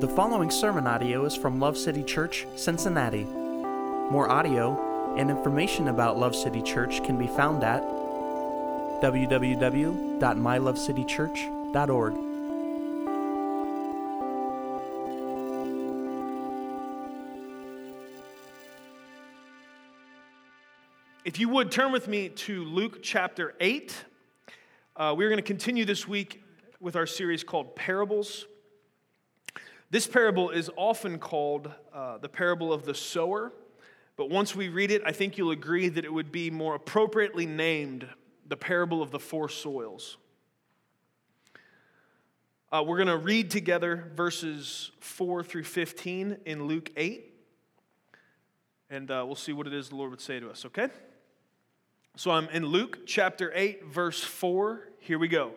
The following sermon audio is from Love City Church, Cincinnati. More audio and information about Love City Church can be found at www.mylovecitychurch.org. If you would turn with me to Luke chapter 8. Uh, we're going to continue this week with our series called Parables. This parable is often called uh, the parable of the sower, but once we read it, I think you'll agree that it would be more appropriately named the parable of the four soils. Uh, we're going to read together verses 4 through 15 in Luke 8, and uh, we'll see what it is the Lord would say to us, okay? So I'm in Luke chapter 8, verse 4. Here we go.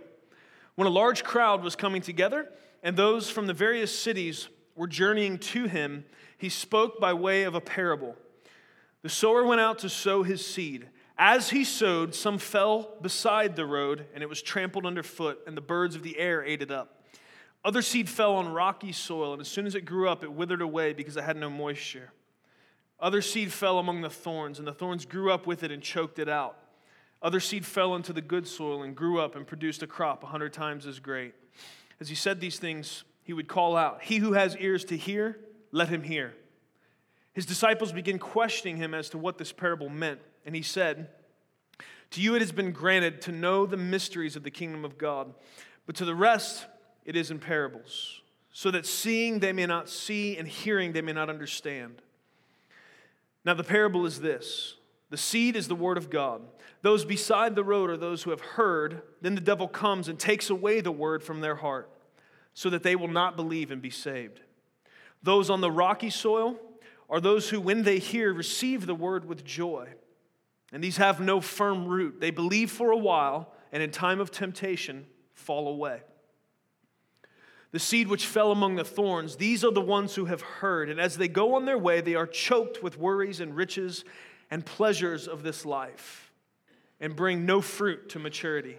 When a large crowd was coming together, and those from the various cities were journeying to him, he spoke by way of a parable. The sower went out to sow his seed. As he sowed, some fell beside the road, and it was trampled underfoot, and the birds of the air ate it up. Other seed fell on rocky soil, and as soon as it grew up, it withered away because it had no moisture. Other seed fell among the thorns, and the thorns grew up with it and choked it out. Other seed fell into the good soil and grew up and produced a crop a hundred times as great. As he said these things, he would call out, He who has ears to hear, let him hear. His disciples began questioning him as to what this parable meant, and he said, To you it has been granted to know the mysteries of the kingdom of God, but to the rest it is in parables, so that seeing they may not see and hearing they may not understand. Now, the parable is this the seed is the word of God. Those beside the road are those who have heard. Then the devil comes and takes away the word from their heart, so that they will not believe and be saved. Those on the rocky soil are those who, when they hear, receive the word with joy. And these have no firm root. They believe for a while, and in time of temptation, fall away. The seed which fell among the thorns, these are the ones who have heard, and as they go on their way, they are choked with worries and riches and pleasures of this life, and bring no fruit to maturity.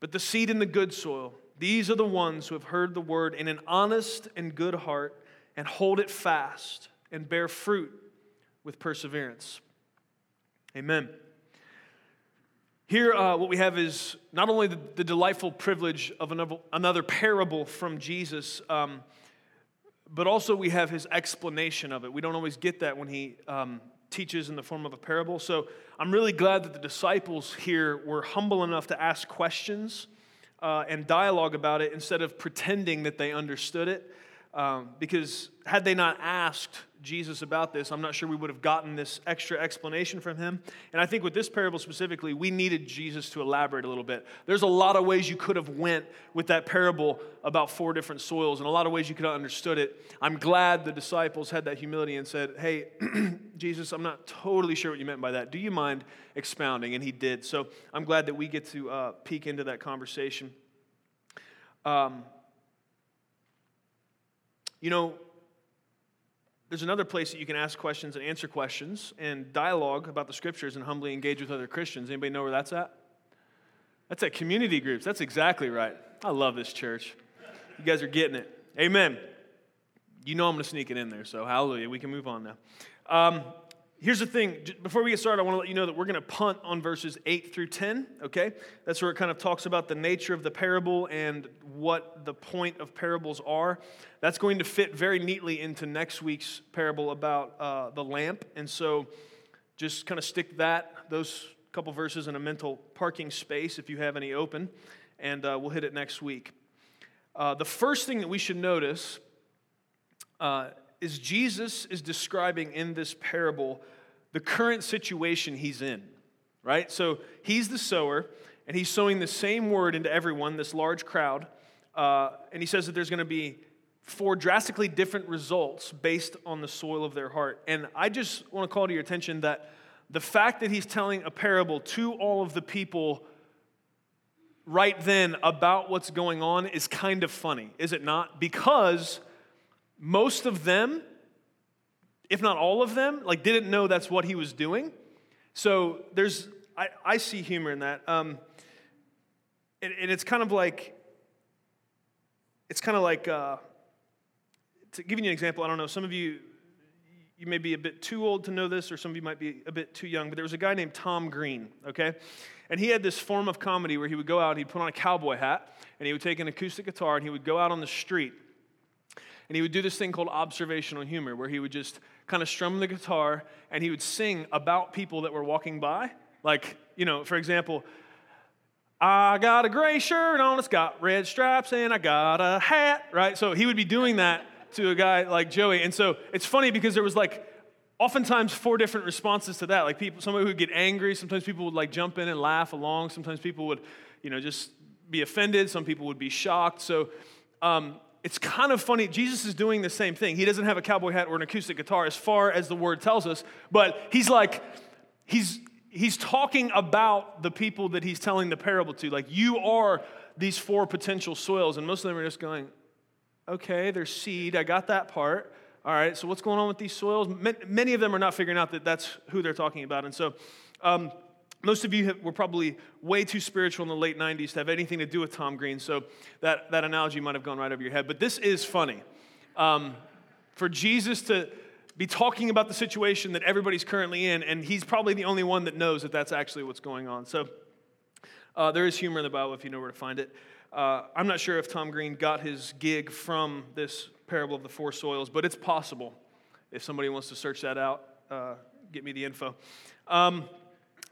But the seed in the good soil, these are the ones who have heard the word in an honest and good heart, and hold it fast, and bear fruit with perseverance. Amen. Here, uh, what we have is not only the, the delightful privilege of another, another parable from Jesus, um, but also we have his explanation of it. We don't always get that when he um, teaches in the form of a parable. So I'm really glad that the disciples here were humble enough to ask questions uh, and dialogue about it instead of pretending that they understood it. Um, because had they not asked Jesus about this, I'm not sure we would have gotten this extra explanation from him. And I think with this parable specifically, we needed Jesus to elaborate a little bit. There's a lot of ways you could have went with that parable about four different soils, and a lot of ways you could have understood it. I'm glad the disciples had that humility and said, "Hey, Jesus, I'm not totally sure what you meant by that. Do you mind expounding?" And he did. So I'm glad that we get to uh, peek into that conversation. Um, you know, there's another place that you can ask questions and answer questions and dialogue about the scriptures and humbly engage with other Christians. Anybody know where that's at? That's at community groups. That's exactly right. I love this church. You guys are getting it. Amen. You know I'm going to sneak it in there, so hallelujah. We can move on now. Um, Here's the thing before we get started, I want to let you know that we're going to punt on verses 8 through 10, okay? That's where it kind of talks about the nature of the parable and what the point of parables are. That's going to fit very neatly into next week's parable about uh, the lamp. And so just kind of stick that, those couple verses in a mental parking space if you have any open, and uh, we'll hit it next week. Uh, the first thing that we should notice uh, is Jesus is describing in this parable the current situation he's in, right? So he's the sower, and he's sowing the same word into everyone, this large crowd. Uh, and he says that there's going to be four drastically different results based on the soil of their heart. And I just want to call to your attention that the fact that he's telling a parable to all of the people right then about what's going on is kind of funny, is it not? Because most of them, if not all of them, like didn't know that's what he was doing. So there's, I, I see humor in that. Um, and, and, it's kind of like, it's kind of like, uh, to give you an example, I don't know, some of you, you may be a bit too old to know this, or some of you might be a bit too young, but there was a guy named Tom Green, okay? And he had this form of comedy where he would go out and he'd put on a cowboy hat and he would take an acoustic guitar and he would go out on the street and he would do this thing called observational humor where he would just kind of strum the guitar and he would sing about people that were walking by. Like, you know, for example, I got a gray shirt on, it's got red stripes, and I got a hat, right? So he would be doing that to a guy like Joey. And so it's funny because there was like oftentimes four different responses to that. Like people, somebody would get angry. Sometimes people would like jump in and laugh along. Sometimes people would, you know, just be offended. Some people would be shocked. So um, it's kind of funny. Jesus is doing the same thing. He doesn't have a cowboy hat or an acoustic guitar, as far as the word tells us. But he's like, he's he's talking about the people that he's telling the parable to. Like you are these four potential soils, and most of them are just going, okay, there's seed. I got that part. All right, so what's going on with these soils? Many of them are not figuring out that that's who they're talking about. And so, um, most of you have, were probably way too spiritual in the late 90s to have anything to do with Tom Green, so that, that analogy might have gone right over your head. But this is funny. Um, for Jesus to be talking about the situation that everybody's currently in, and he's probably the only one that knows that that's actually what's going on. So uh, there is humor in the Bible if you know where to find it. Uh, I'm not sure if Tom Green got his gig from this parable of the four soils, but it's possible. If somebody wants to search that out, uh, get me the info. Um,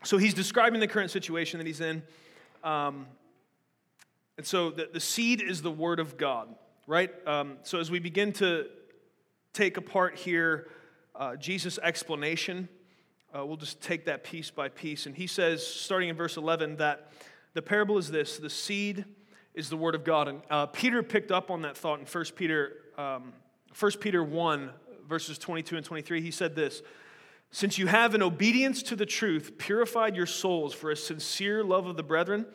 so he's describing the current situation that he's in. Um, and so the, the seed is the word of God, right? Um, so as we begin to take apart here uh, Jesus' explanation, uh, we'll just take that piece by piece. And he says, starting in verse 11, that the parable is this the seed is the word of God. And uh, Peter picked up on that thought in 1 Peter, um, 1 Peter 1, verses 22 and 23. He said this Since you have, in obedience to the truth, purified your souls for a sincere love of the brethren,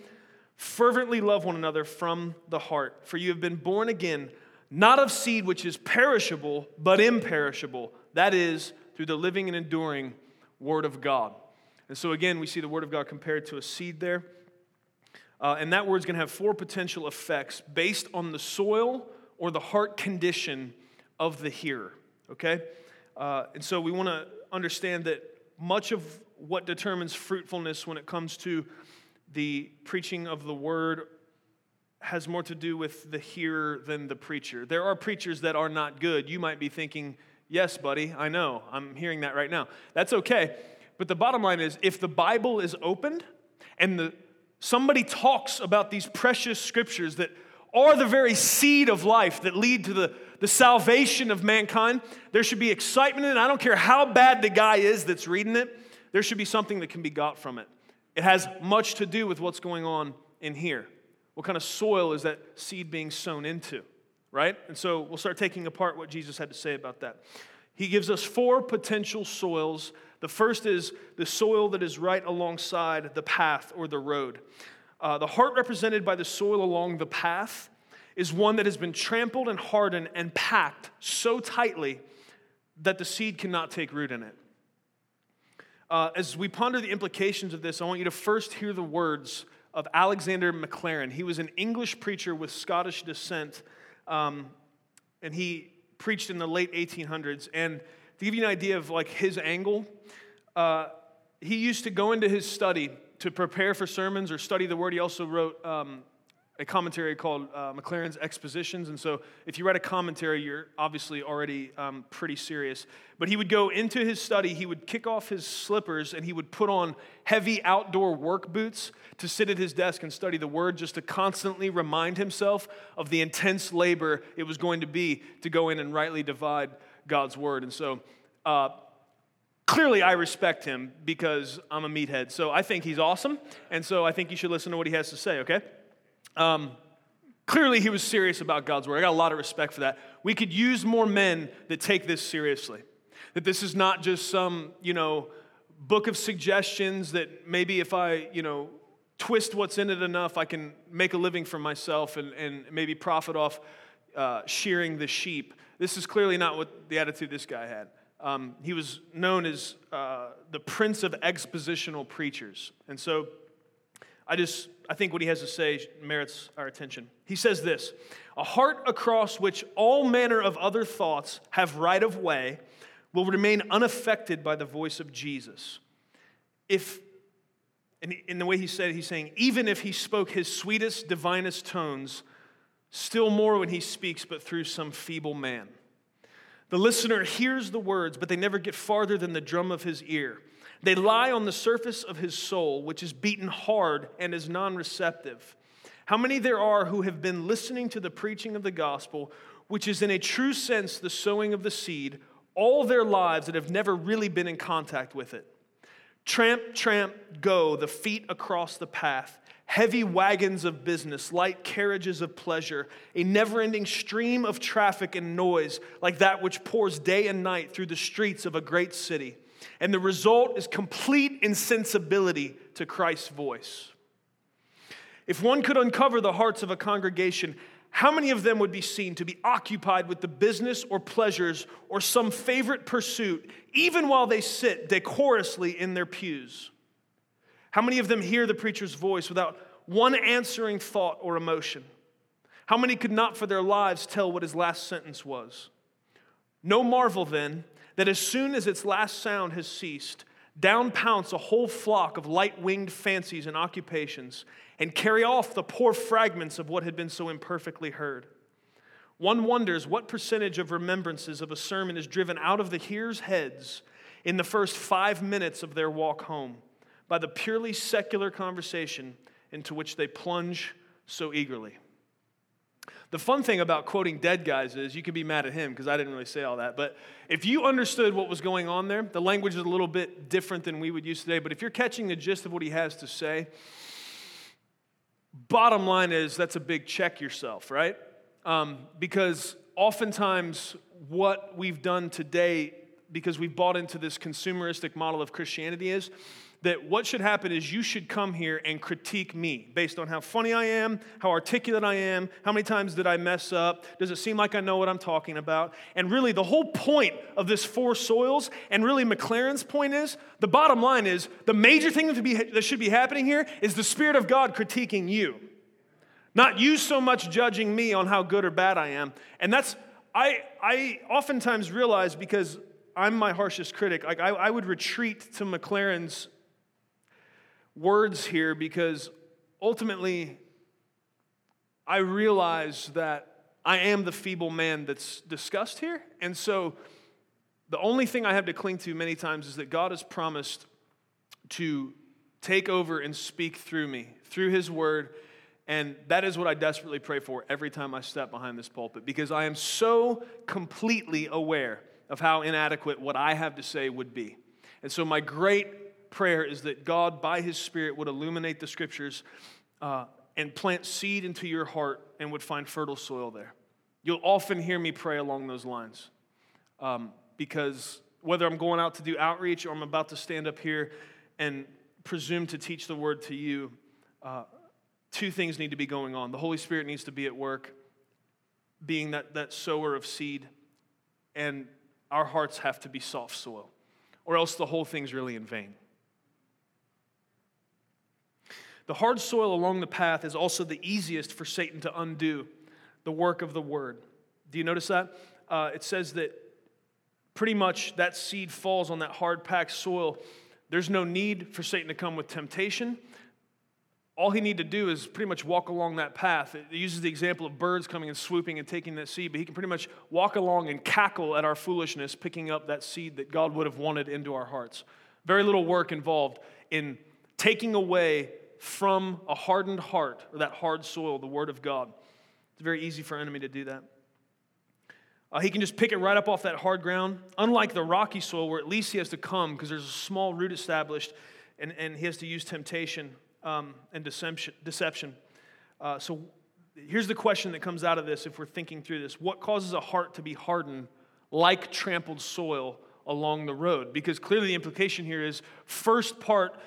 fervently love one another from the heart. For you have been born again, not of seed which is perishable, but imperishable. That is, through the living and enduring Word of God. And so, again, we see the Word of God compared to a seed there. Uh, and that word's going to have four potential effects based on the soil or the heart condition of the hearer. Okay? Uh, and so we want to understand that much of what determines fruitfulness when it comes to the preaching of the word has more to do with the hearer than the preacher. There are preachers that are not good. You might be thinking, yes, buddy, I know. I'm hearing that right now. That's okay. But the bottom line is if the Bible is opened and the somebody talks about these precious scriptures that are the very seed of life that lead to the, the salvation of mankind, there should be excitement in it. I don't care how bad the guy is that's reading it, there should be something that can be got from it. It has much to do with what's going on in here. What kind of soil is that seed being sown into, right? And so we'll start taking apart what Jesus had to say about that. He gives us four potential soils the first is the soil that is right alongside the path or the road. Uh, the heart represented by the soil along the path is one that has been trampled and hardened and packed so tightly that the seed cannot take root in it. Uh, as we ponder the implications of this, I want you to first hear the words of Alexander Maclaren. He was an English preacher with Scottish descent, um, and he preached in the late 1800s. And to give you an idea of like his angle, uh, he used to go into his study to prepare for sermons or study the word. He also wrote um, a commentary called uh, Maclaren's Expositions. And so, if you write a commentary, you're obviously already um, pretty serious. But he would go into his study, he would kick off his slippers, and he would put on heavy outdoor work boots to sit at his desk and study the word, just to constantly remind himself of the intense labor it was going to be to go in and rightly divide God's word. And so, uh, clearly I respect him because I'm a meathead. So I think he's awesome. And so I think you should listen to what he has to say, okay? Um, clearly he was serious about God's word. I got a lot of respect for that. We could use more men that take this seriously. That this is not just some, you know, book of suggestions that maybe if I, you know, twist what's in it enough, I can make a living for myself and, and maybe profit off uh, shearing the sheep. This is clearly not what the attitude this guy had. Um, he was known as uh, the prince of expositional preachers. And so I just, I think what he has to say merits our attention. He says this A heart across which all manner of other thoughts have right of way will remain unaffected by the voice of Jesus. If, and in the way he said, he's saying, even if he spoke his sweetest, divinest tones, still more when he speaks, but through some feeble man. The listener hears the words, but they never get farther than the drum of his ear. They lie on the surface of his soul, which is beaten hard and is non receptive. How many there are who have been listening to the preaching of the gospel, which is in a true sense the sowing of the seed, all their lives that have never really been in contact with it. Tramp, tramp, go, the feet across the path, heavy wagons of business, light carriages of pleasure, a never ending stream of traffic and noise like that which pours day and night through the streets of a great city. And the result is complete insensibility to Christ's voice. If one could uncover the hearts of a congregation, how many of them would be seen to be occupied with the business or pleasures or some favorite pursuit, even while they sit decorously in their pews? How many of them hear the preacher's voice without one answering thought or emotion? How many could not for their lives tell what his last sentence was? No marvel then that as soon as its last sound has ceased, down pounce a whole flock of light winged fancies and occupations and carry off the poor fragments of what had been so imperfectly heard. One wonders what percentage of remembrances of a sermon is driven out of the hearers' heads in the first five minutes of their walk home by the purely secular conversation into which they plunge so eagerly. The fun thing about quoting dead guys is you can be mad at him because I didn't really say all that. But if you understood what was going on there, the language is a little bit different than we would use today. But if you're catching the gist of what he has to say, bottom line is that's a big check yourself, right? Um, because oftentimes what we've done today, because we've bought into this consumeristic model of Christianity, is that what should happen is you should come here and critique me based on how funny I am, how articulate I am, how many times did I mess up, does it seem like I know what I'm talking about? And really, the whole point of this four soils, and really Maclaren's point is the bottom line is the major thing that, be, that should be happening here is the Spirit of God critiquing you. Not you so much judging me on how good or bad I am. And that's, I, I oftentimes realize because I'm my harshest critic, like I, I would retreat to Maclaren's words here because ultimately I realize that I am the feeble man that's discussed here. And so the only thing I have to cling to many times is that God has promised to take over and speak through me, through His word. And that is what I desperately pray for every time I step behind this pulpit because I am so completely aware of how inadequate what I have to say would be. And so, my great prayer is that God, by His Spirit, would illuminate the scriptures uh, and plant seed into your heart and would find fertile soil there. You'll often hear me pray along those lines um, because whether I'm going out to do outreach or I'm about to stand up here and presume to teach the word to you, uh, two things need to be going on. The Holy Spirit needs to be at work, being that, that sower of seed, and our hearts have to be soft soil, or else the whole thing's really in vain. The hard soil along the path is also the easiest for Satan to undo the work of the word. Do you notice that? Uh, it says that pretty much that seed falls on that hard packed soil. There's no need for Satan to come with temptation. All he need to do is pretty much walk along that path. It uses the example of birds coming and swooping and taking that seed, but he can pretty much walk along and cackle at our foolishness, picking up that seed that God would have wanted into our hearts. Very little work involved in taking away from a hardened heart or that hard soil, the Word of God. It's very easy for an enemy to do that. Uh, he can just pick it right up off that hard ground. Unlike the rocky soil, where at least he has to come because there's a small root established and, and he has to use temptation um, and deception. deception. Uh, so here's the question that comes out of this if we're thinking through this What causes a heart to be hardened like trampled soil along the road? Because clearly the implication here is first part,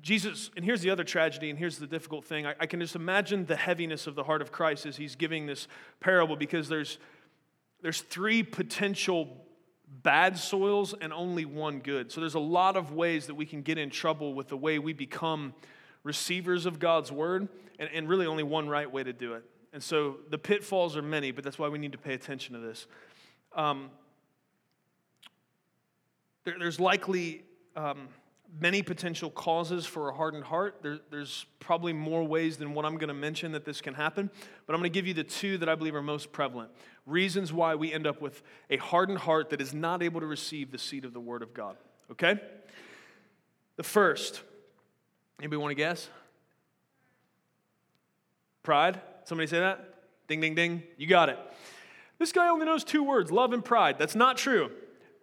Jesus, and here's the other tragedy, and here's the difficult thing. I, I, can just imagine the heaviness of the heart of Christ as he's giving this parable because there's, there's three potential bad soils and only one good. So there's a lot of ways that we can get in trouble with the way we become receivers of God's word, and, and really only one right way to do it. And so the pitfalls are many, but that's why we need to pay attention to this. Um, there, there's likely um, many potential causes for a hardened heart. There, there's probably more ways than what I'm going to mention that this can happen, but I'm going to give you the two that I believe are most prevalent. Reasons why we end up with a hardened heart that is not able to receive the seed of the Word of God. Okay? The first, anybody want to guess? Pride? Somebody say that? Ding, ding, ding. You got it. This guy only knows two words love and pride. That's not true,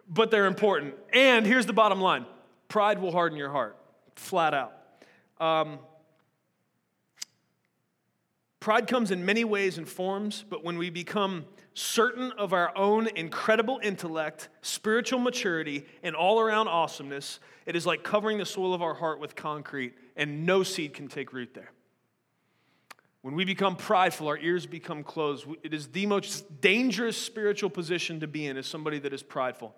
but they're important. And here's the bottom line Pride will harden your heart, flat out. Um, pride comes in many ways and forms, but when we become certain of our own incredible intellect, spiritual maturity, and all around awesomeness, it is like covering the soil of our heart with concrete, and no seed can take root there. When we become prideful, our ears become closed. It is the most dangerous spiritual position to be in as somebody that is prideful.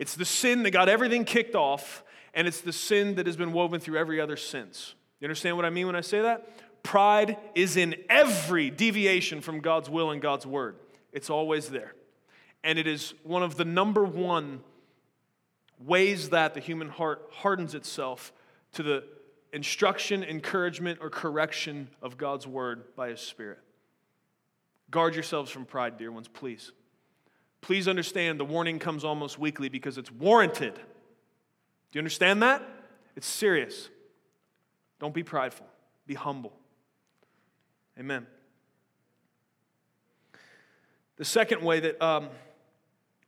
It's the sin that got everything kicked off, and it's the sin that has been woven through every other since. You understand what I mean when I say that? Pride is in every deviation from God's will and God's word. It's always there. And it is one of the number one ways that the human heart hardens itself to the instruction, encouragement, or correction of God's word by His Spirit. Guard yourselves from pride, dear ones, please. Please understand the warning comes almost weekly because it's warranted. Do you understand that? It's serious. Don't be prideful, be humble. Amen. The second way that um,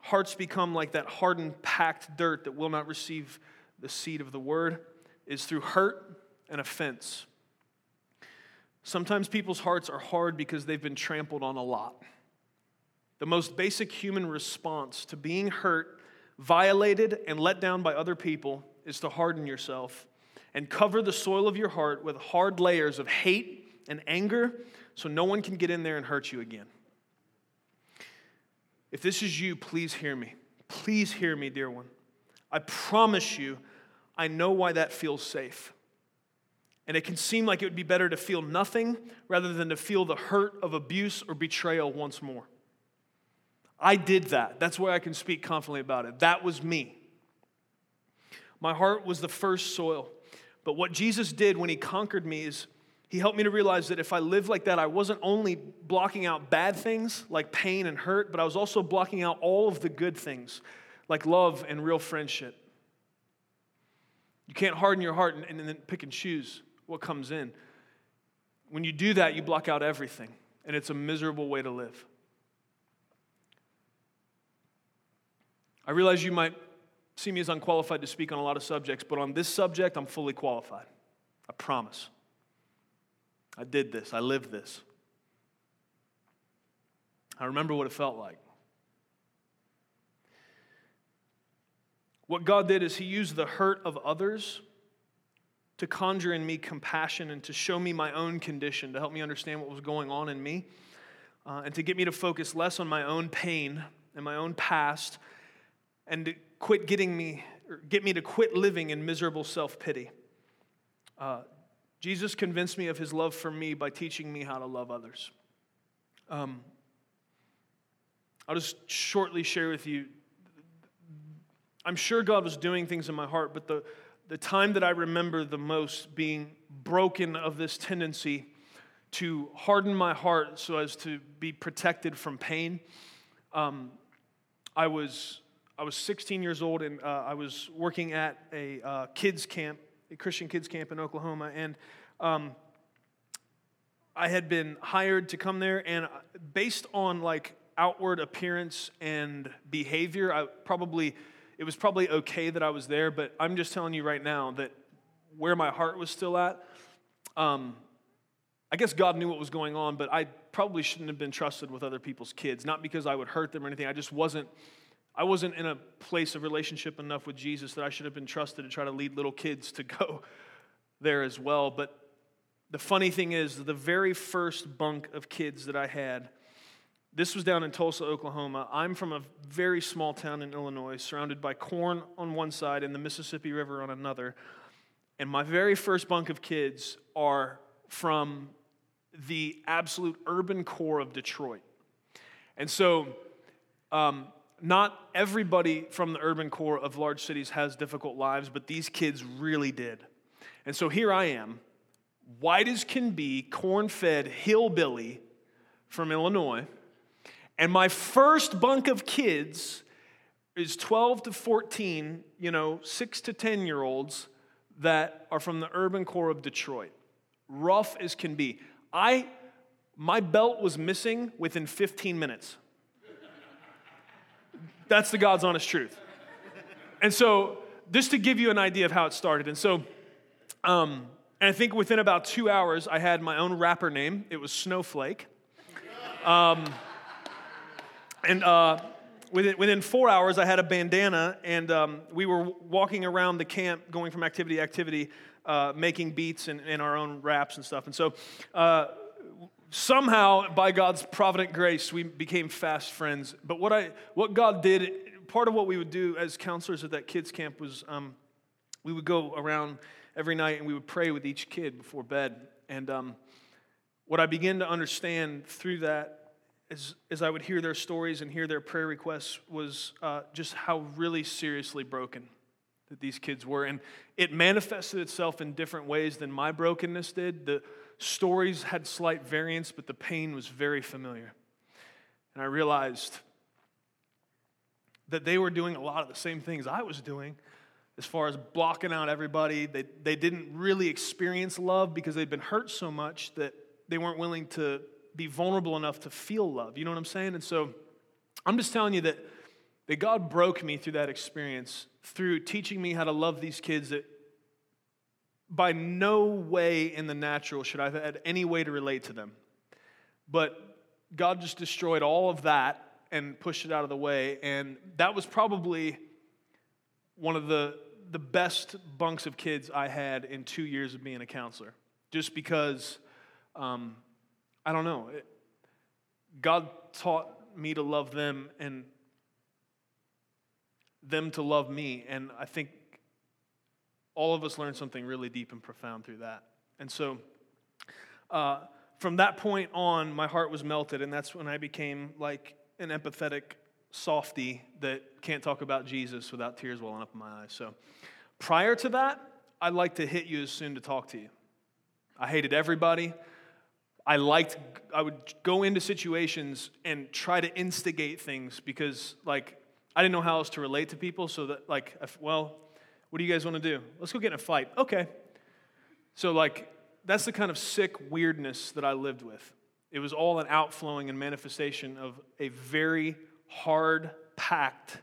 hearts become like that hardened, packed dirt that will not receive the seed of the word is through hurt and offense. Sometimes people's hearts are hard because they've been trampled on a lot. The most basic human response to being hurt violated, and let down by other people is to harden yourself and cover the soil of your heart with hard layers of hate and anger so no one can get in there and hurt you again. If this is you, please hear me. Please hear me, dear one. I promise you, I know why that feels safe. And it can seem like it would be better to feel nothing rather than to feel the hurt of abuse or betrayal once more. I did that. That's why I can speak confidently about it. That was me. My heart was the first soil. But what Jesus did when he conquered me is he helped me to realize that if I lived like that, I wasn't only blocking out bad things like pain and hurt, but I was also blocking out all of the good things like love and real friendship. You can't harden your heart and, and then pick and choose what comes in. When you do that, you block out everything, and it's a miserable way to live. I realize you might see me as unqualified to speak on a lot of subjects, but on this subject, I'm fully qualified. I promise. I did this, I lived this. I remember what it felt like. What God did is He used the hurt of others to conjure in me compassion and to show me my own condition, to help me understand what was going on in me, uh, and to get me to focus less on my own pain and my own past and to quit getting me, get me to quit living in miserable self pity. Uh, Jesus convinced me of his love for me by teaching me how to love others. Um, I'll just shortly share with you. I'm sure God was doing things in my heart, but the, the time that I remember the most being broken of this tendency to harden my heart so as to be protected from pain, um, I was I was 16 years old and uh, I was working at a uh, kids camp, a Christian kids camp in Oklahoma, and um, I had been hired to come there, and uh, based on like outward appearance and behavior, I probably it was probably okay that I was there, but I'm just telling you right now that where my heart was still at, um, I guess God knew what was going on, but I probably shouldn't have been trusted with other people's kids. Not because I would hurt them or anything. I just wasn't I wasn't in a place of relationship enough with Jesus that I should have been trusted to try to lead little kids to go there as well. But the funny thing is, the very first bunk of kids that I had, this was down in Tulsa, Oklahoma. I'm from a very small town in Illinois, surrounded by corn on one side and the Mississippi River on another. And my very first bunk of kids are from the absolute urban core of Detroit. And so, um, not everybody from the urban core of large cities has difficult lives, but these kids really did. And so here I am, white as can be, corn fed hillbilly from Illinois. And my first bunk of kids is 12 to 14, you know, 6 to 10 year olds that are from the urban core of Detroit. Rough as can be. I my belt was missing within 15 minutes. That's the God's honest truth. And so, just to give you an idea of how it started. And so, um, and I think within about two hours, I had my own rapper name. It was Snowflake. Um, and uh, within, within four hours, I had a bandana, and um, we were walking around the camp, going from activity to activity, uh, making beats and, and, our own raps and stuff. And so, uh, somehow, by God's provident grace, we became fast friends. But what, I, what God did, part of what we would do as counselors at that kids' camp was um, we would go around every night and we would pray with each kid before bed. And um, what I began to understand through that as, as I would hear their stories and hear their prayer requests was uh, just how really seriously broken that these kids were. And it manifested itself in different ways than my brokenness did. The, stories had slight variance, but the pain was very familiar. And I realized that they were doing a lot of the same things I was doing as far as blocking out everybody. They, they didn't really experience love because they'd been hurt so much that they weren't willing to be vulnerable enough to feel love. You know what I'm saying? And so I'm just telling you that, that God broke me through that experience, through teaching me how to love these kids that by no way in the natural should I have had any way to relate to them. But God just destroyed all of that and pushed it out of the way. And that was probably one of the, the best bunks of kids I had in two years of being a counselor. Just because, um, I don't know, it, God taught me to love them and them to love me. And I think all of us learned something really deep and profound through that. And so, uh, from that point on, my heart was melted, and that's when I became like an empathetic softy that can't talk about Jesus without tears welling up in my eyes. So, prior to that, I'd like to hit you as soon to talk to you. I hated everybody. I liked, I would go into situations and try to instigate things because, like, I didn't know how else to relate to people. So that, like, well, what do you guys want to do? Let's go get in a fight. Okay. So, like, that's the kind of sick weirdness that I lived with. It was all an outflowing and manifestation of a very hard, packed,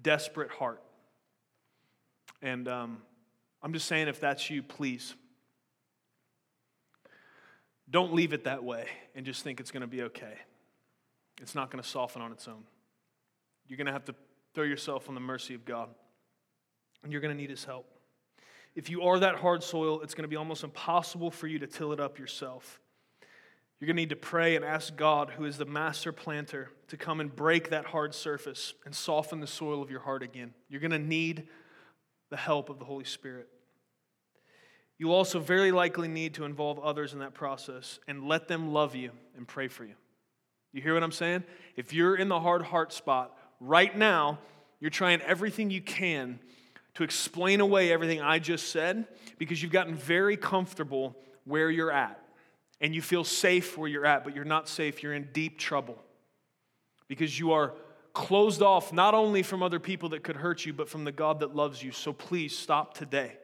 desperate heart. And um, I'm just saying, if that's you, please don't leave it that way and just think it's going to be okay. It's not going to soften on its own. You're going to have to throw yourself on the mercy of God and you're going to need his help. If you are that hard soil, it's going to be almost impossible for you to till it up yourself. You're going to need to pray and ask God, who is the master planter, to come and break that hard surface and soften the soil of your heart again. You're going to need the help of the Holy Spirit. You also very likely need to involve others in that process and let them love you and pray for you. You hear what I'm saying? If you're in the hard heart spot right now, you're trying everything you can to explain away everything I just said because you've gotten very comfortable where you're at. And you feel safe where you're at, but you're not safe. You're in deep trouble because you are closed off not only from other people that could hurt you, but from the God that loves you. So please stop today.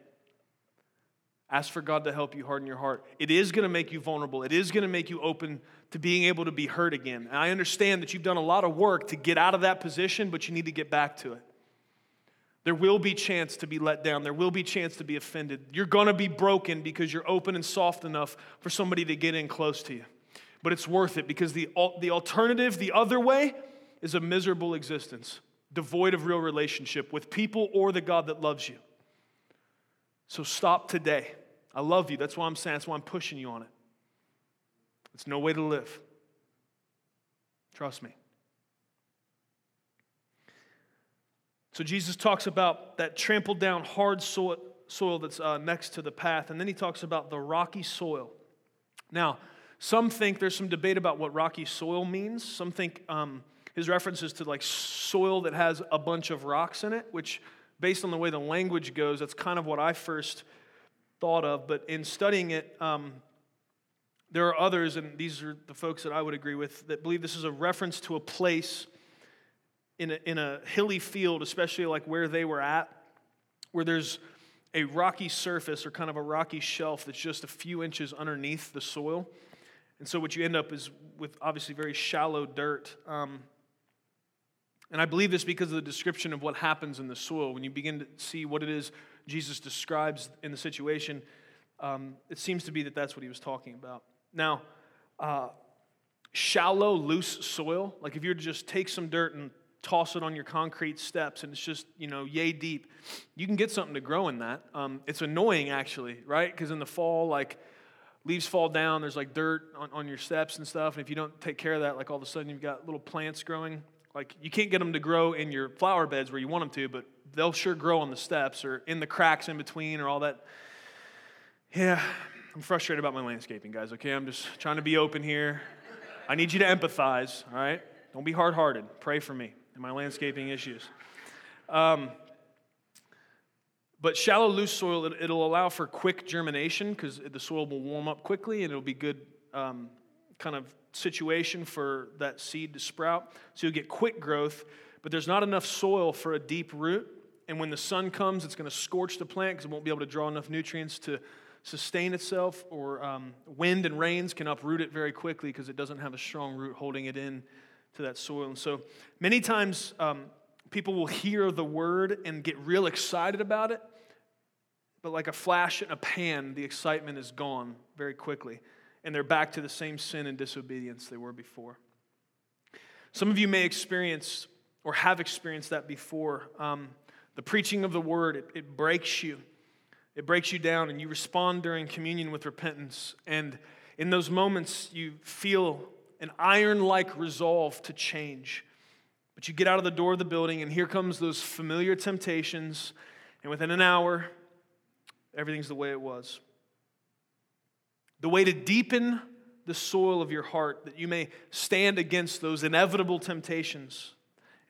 Ask for God to help you harden your heart. It is going to make you vulnerable. It is going to make you open to being able to be hurt again. And I understand that you've done a lot of work to get out of that position, but you need to get back to it. There will be chance to be let down. There will be chance to be offended. You're going to be broken because you're open and soft enough for somebody to get in close to you. But it's worth it because the, the alternative, the other way, is a miserable existence, devoid of real relationship with people or the God that loves you. So stop today. I love you. That's why I'm saying, that's why I'm pushing you on it. It's no way to live. Trust me. So Jesus talks about that trampled down hard soil, soil that's uh, next to the path, and then he talks about the rocky soil. Now, some think there's some debate about what rocky soil means. Some think um, his is to like soil that has a bunch of rocks in it, which, based on the way the language goes, that's kind of what I first thought of. But in studying it, um, there are others, and these are the folks that I would agree with, that believe this is a reference to a place in a, in a hilly field, especially like where they were at, where there's a rocky surface or kind of a rocky shelf that's just a few inches underneath the soil. And so what you end up is with obviously very shallow dirt. Um, and I believe this because of the description of what happens in the soil. When you begin to see what it is Jesus describes in the situation, um, it seems to be that that's what he was talking about. Now, uh, shallow, loose soil, like if you were to just take some dirt and toss it on your concrete steps and it's just, you know, yay deep, you can get something to grow in that. Um, it's annoying, actually, right? Because in the fall, like, leaves fall down, there's like dirt on, on your steps and stuff. And if you don't take care of that, like all of a sudden you've got little plants growing. Like you can't get them to grow in your flower beds where you want them to, but they'll sure grow on the steps or in the cracks in between or all that. Yeah, I'm frustrated about my landscaping, guys, okay? I'm just trying to be open here. I need you to empathize, all right? Don't be hard hearted. Pray for me and my landscaping issues. Um, but shallow, loose soil, it, will allow for quick germination because the soil will warm up quickly and it'll be good um, kind of situation for that seed to sprout. So you'll get quick growth, but there's not enough soil for a deep root. And when the sun comes, it's going to scorch the plant because it won't be able to draw enough nutrients to sustain itself, or um, wind and rains can uproot it very quickly because it doesn't have a strong root holding it in to that soil. And so many times um, people will hear the word and get real excited about it, but like a flash in a pan, the excitement is gone very quickly, and they're back to the same sin and disobedience they were before. Some of you may experience or have experienced that before. Um, the preaching of the word, it, it breaks you. It breaks you down, and you respond during communion with repentance. And in those moments, you feel an iron like resolve to change. But you get out of the door of the building, and here comes those familiar temptations, and within an hour, everything's the way it was. The way to deepen the soil of your heart that you may stand against those inevitable temptations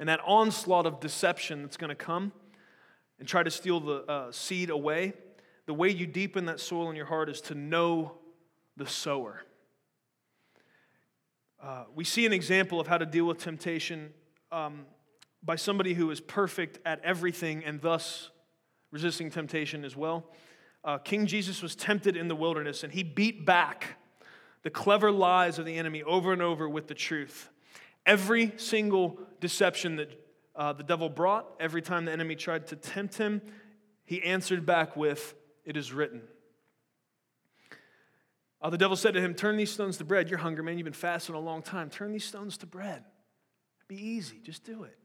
and that onslaught of deception that's going to come and try to steal the uh, seed away. The way you deepen that soil in your heart is to know the sower. Uh, we see an example of how to deal with temptation um, by somebody who is perfect at everything and thus resisting temptation as well uh, King Jesus was tempted in the wilderness and he beat back the clever lies of the enemy over and over with the truth. Every single deception that uh, the devil brought, every time the enemy tried to tempt him, he answered back with, It is written. Uh, the devil said to him, Turn these stones to bread. You're hungry, man. You've been fasting a long time. Turn these stones to bread. Be easy. Just do it.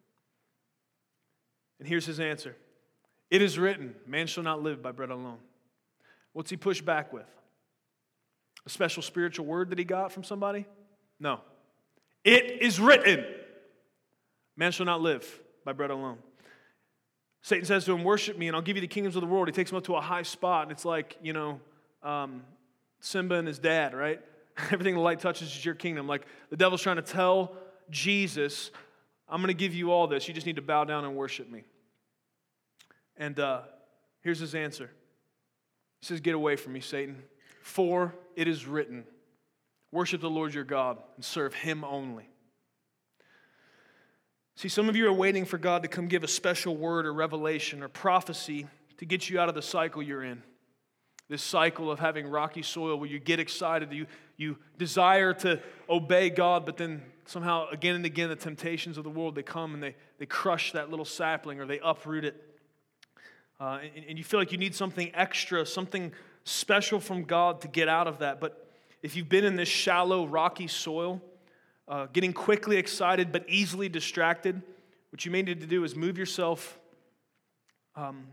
And here's his answer It is written, Man shall not live by bread alone. What's he pushed back with? A special spiritual word that he got from somebody? No. It is written Man shall not live by bread alone. Satan says to him, Worship me, and I'll give you the kingdoms of the world. He takes him up to a high spot, and it's like, you know, um, Simba and his dad, right? Everything the light touches is your kingdom. Like the devil's trying to tell Jesus, I'm going to give you all this. You just need to bow down and worship me. And uh, here's his answer he says, Get away from me, Satan. For it is written, Worship the Lord your God and serve him only. See, some of you are waiting for God to come give a special word or revelation or prophecy to get you out of the cycle you're in. This cycle of having rocky soil where you get excited, you, you desire to obey God, but then somehow again and again the temptations of the world they come and they, they crush that little sapling or they uproot it. Uh, and, and you feel like you need something extra, something special from God to get out of that. But if you've been in this shallow, rocky soil, uh, getting quickly excited but easily distracted, what you may need to do is move yourself um,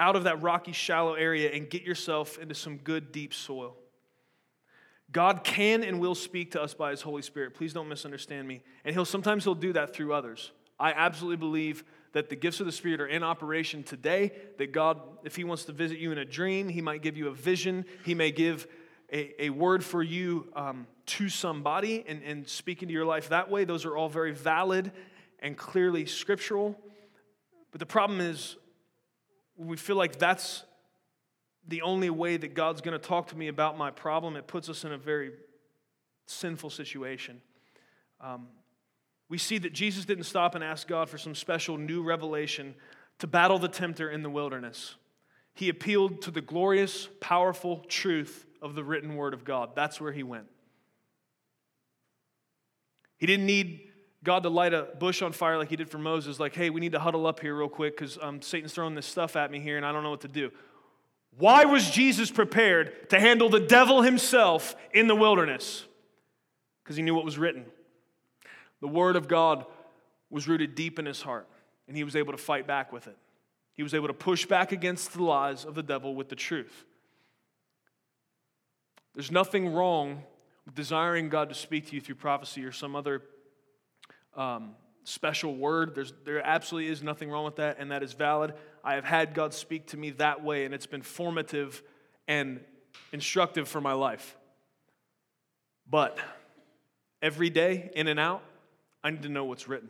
out of that rocky, shallow area and get yourself into some good, deep soil. God can and will speak to us by His Holy Spirit. Please don't misunderstand me. And He'll sometimes He'll do that through others. I absolutely believe that the gifts of the Spirit are in operation today. That God, if He wants to visit you in a dream, He might give you a vision. He may give a, a word for you um, to somebody and, and speak into your life that way. Those are all very valid and clearly scriptural. But the problem is, we feel like that's the only way that God's going to talk to me about my problem. It puts us in a very sinful situation. Um, we see that Jesus didn't stop and ask God for some special new revelation to battle the tempter in the wilderness. He appealed to the glorious, powerful truth of the written word of God. That's where he went. He didn't need God to light a bush on fire like he did for Moses, like, hey, we need to huddle up here real quick because um, Satan's throwing this stuff at me here and I don't know what to do. Why was Jesus prepared to handle the devil himself in the wilderness? Because he knew what was written. The word of God was rooted deep in his heart, and he was able to fight back with it. He was able to push back against the lies of the devil with the truth. There's nothing wrong with desiring God to speak to you through prophecy or some other um, special word. There's, there absolutely is nothing wrong with that, and that is valid. I have had God speak to me that way, and it's been formative and instructive for my life. But every day, in and out, I need to know what's written.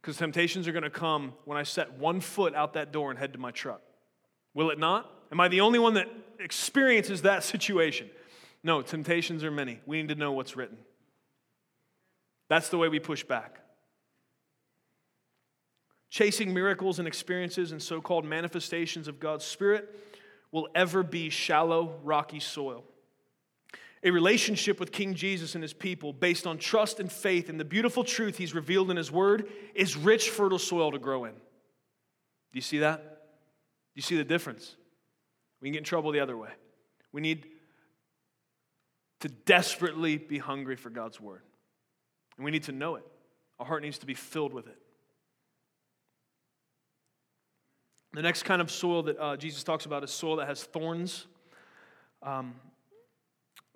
Because temptations are going to come when I set one foot out that door and head to my truck. Will it not? Am I the only one that experiences that situation? No, temptations are many. We need to know what's written. That's the way we push back. Chasing miracles and experiences and so called manifestations of God's Spirit will ever be shallow, rocky soil. A relationship with King Jesus and his people based on trust and faith in the beautiful truth he's revealed in his word is rich, fertile soil to grow in. Do you see that? Do you see the difference? We can get in trouble the other way. We need to desperately be hungry for God's word. And we need to know it. Our heart needs to be filled with it. The next kind of soil that uh, Jesus talks about is soil that has thorns. Um,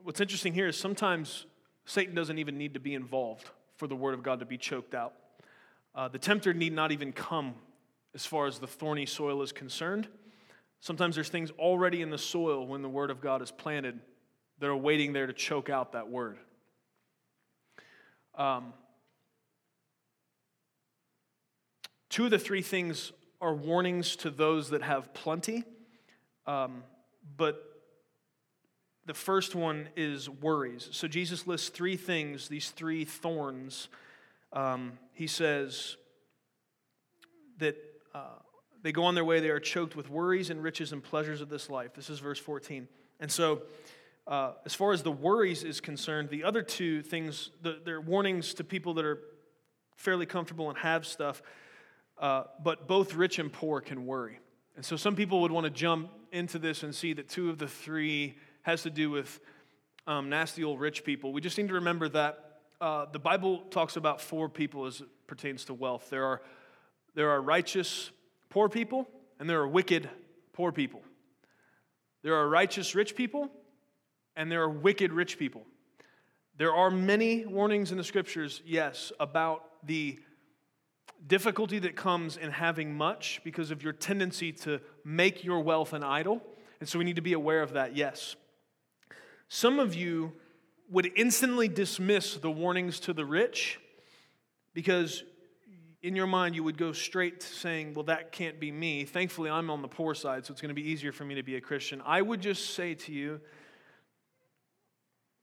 what's interesting here is sometimes Satan doesn't even need to be involved for the word of God to be choked out. Uh, the tempter need not even come as far as the thorny soil is concerned. Sometimes there's things already in the soil when the word of God is planted that are waiting there to choke out that word. Um, two of the three things are warnings to those that have plenty. Um, but the first one is worries. So Jesus lists three things, these three thorns. Um, he says that uh, they go on their way, they are choked with worries and riches and pleasures of this life. This is verse 14. And so, uh, as far as the worries is concerned, the other two things, the, they're warnings to people that are fairly comfortable and have stuff. Uh, but both rich and poor can worry. And so some people would want to jump into this and see that two of the three has to do with um, nasty old rich people. We just need to remember that uh, the Bible talks about four people as it pertains to wealth. There are, there are righteous poor people, and there are wicked poor people. There are righteous rich people, and there are wicked rich people. There are many warnings in the scriptures, yes, about the difficulty that comes in having much because of your tendency to make your wealth an idol. And so we need to be aware of that, yes. Some of you would instantly dismiss the warnings to the rich because in your mind you would go straight to saying, Well, that can't be me. Thankfully, I'm on the poor side, so it's going to be easier for me to be a Christian. I would just say to you,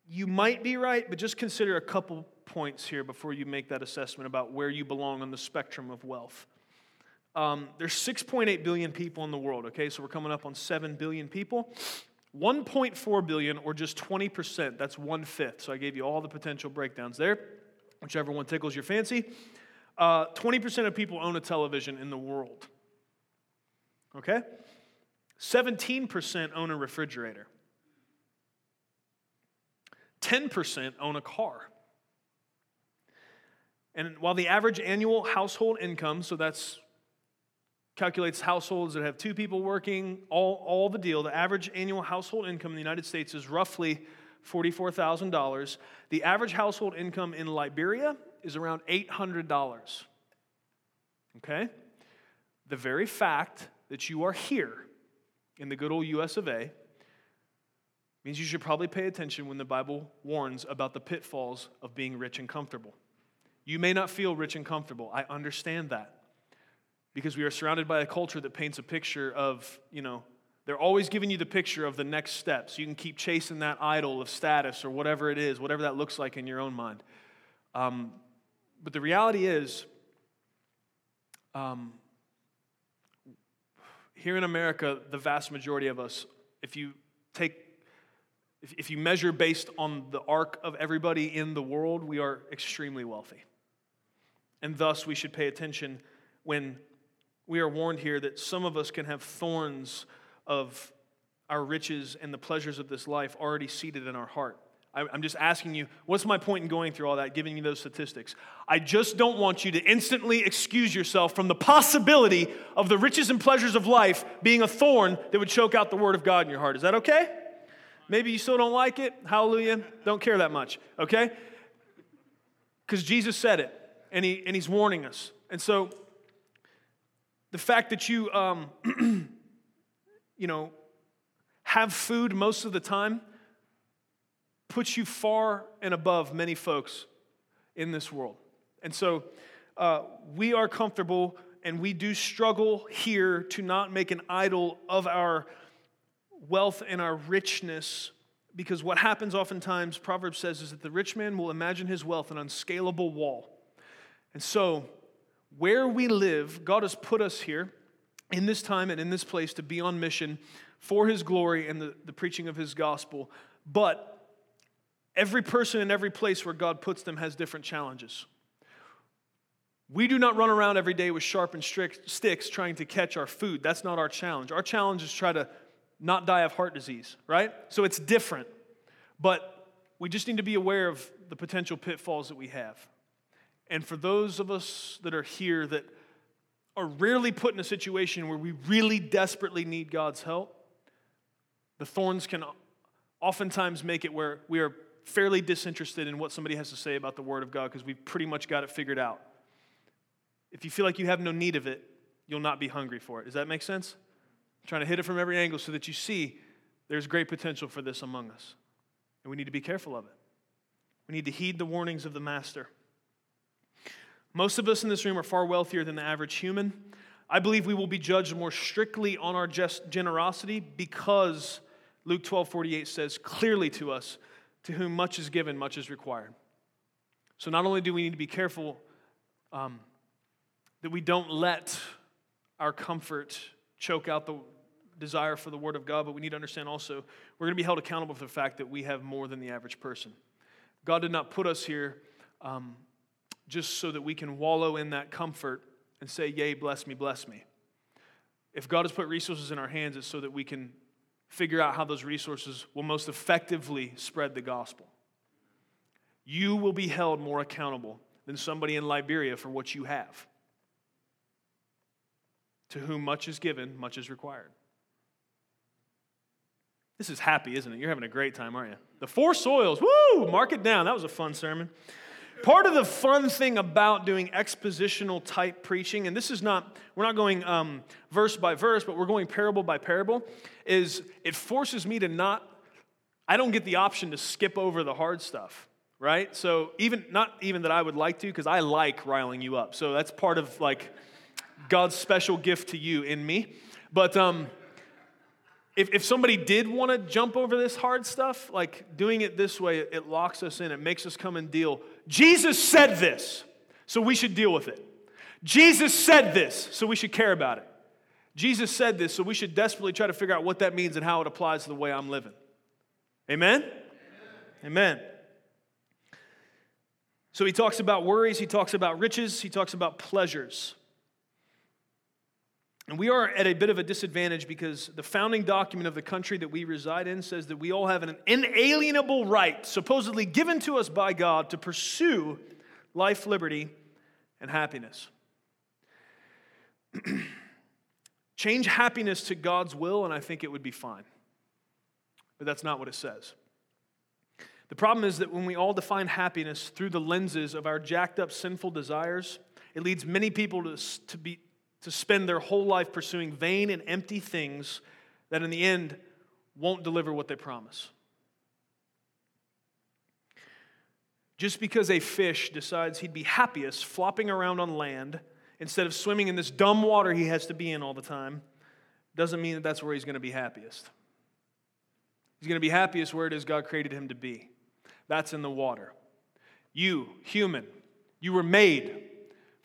you might be right, but just consider a couple points here before you make that assessment about where you belong on the spectrum of wealth. Um, there's 6.8 billion people in the world, okay? So we're coming up on 7 billion people. 1.4 billion, or just 20%, that's one fifth. So I gave you all the potential breakdowns there, whichever one tickles your fancy. Uh, 20% of people own a television in the world, okay? 17% own a refrigerator. 10% own a car. And while the average annual household income, so that's calculates households that have two people working, all, all the deal, the average annual household income in the United States is roughly $44,000. The average household income in Liberia is around $800. Okay? the very fact that you are here in the good old US of A means you should probably pay attention when the Bible warns about the pitfalls of being rich and comfortable. You may not feel rich and comfortable. I understand that. Because we are surrounded by a culture that paints a picture of, you know, they're always giving you the picture of the next steps. You can keep chasing that idol of status or whatever it is, whatever that looks like in your own mind. Um, but the reality is, um, here in America, the vast majority of us, if you take if, if you measure based on the arc of everybody in the world, we are extremely wealthy. And thus, we should pay attention when we are warned here that some of us can have thorns of our riches and the pleasures of this life already seated in our heart. I'm just asking you, what's my point in going through all that, giving you those statistics? I just don't want you to instantly excuse yourself from the possibility of the riches and pleasures of life being a thorn that would choke out the word of God in your heart. Is that okay? Maybe you still don't like it. Hallelujah. Don't care that much, okay? Because Jesus said it, and, he, and he's warning us. And so, the fact that you, um, you know, have food most of the time puts you far and above many folks in this world. And so uh, we are comfortable and we do struggle here to not make an idol of our wealth and our richness because what happens oftentimes, Proverbs says, is that the rich man will imagine his wealth an unscalable wall. And so, where we live, God has put us here in this time and in this place to be on mission for his glory and the, the preaching of his gospel. But Every person in every place where God puts them has different challenges. We do not run around every day with sharpened sticks trying to catch our food. That's not our challenge. Our challenge is try to not die of heart disease, right? So it's different. But we just need to be aware of the potential pitfalls that we have. And for those of us that are here that are rarely put in a situation where we really desperately need God's help, the thorns can oftentimes make it where we are fairly disinterested in what somebody has to say about the Word of God because we've pretty much got it figured out. If you feel like you have no need of it, you'll not be hungry for it. Does that make sense? Trying to hit it from every angle so that you see there's great potential for this among us. And we need to be careful of it. We need to heed the warnings of the Master. Most of us in this room are far wealthier than the average human. I believe we will be judged more strictly on our generosity because Luke 12 48 says clearly to us to whom much is given, much is required. So not only do we need to be careful um, that we don't let our comfort choke out the desire for the Word of God, but we need to understand also we're going to be held accountable for the fact that we have more than the average person. God did not put us here um, just so that we can wallow in that comfort and say, Yay, bless me, bless me. If God has put resources in our hands, it's so that we can figure out how those resources will most effectively spread the gospel. You will be held more accountable than somebody in Liberia for what you have. To whom much is given, much is required. This is happy, isn't it? You're having a great time, aren't you? The four soils, woo! Mark it down. That was a fun sermon. Part of the fun thing about doing expositional type preaching, and this is not, we're not going um, verse by verse, but we're going parable by parable, is it forces me to not, I don't get the option to skip over the hard stuff, right? So even, not even that I would like to, because I like riling you up. So that's part of like God's special gift to you in me. But, um, if, if somebody did want to jump over this hard stuff, like doing it this way, it locks us in, it makes us come and deal. Jesus said this, so we should deal with it. Jesus said this, so we should care about it. Jesus said this, so we should desperately try to figure out what that means and how it applies to the way I'm living. Amen? Amen. Amen. So he talks about worries, he talks about riches, he talks about pleasures. And we are at a bit of a disadvantage because the founding document of the country that we reside in says that we all have an inalienable right, supposedly given to us by God, to pursue life, liberty, and happiness. Change happiness to God's will, and I think it would be fine. But that's not what it says. The problem is that when we all define happiness through the lenses of our jacked up sinful desires, it leads many people to, to be to spend their whole life pursuing vain and empty things that in the end won't deliver what they promise. Just because a fish decides he'd be happiest flopping around on land instead of swimming in this dumb water he has to be in all the time doesn't mean that that's where he's going to be happiest. He's going to be happiest where it is God created him to be. That's in the water. You, human, you were made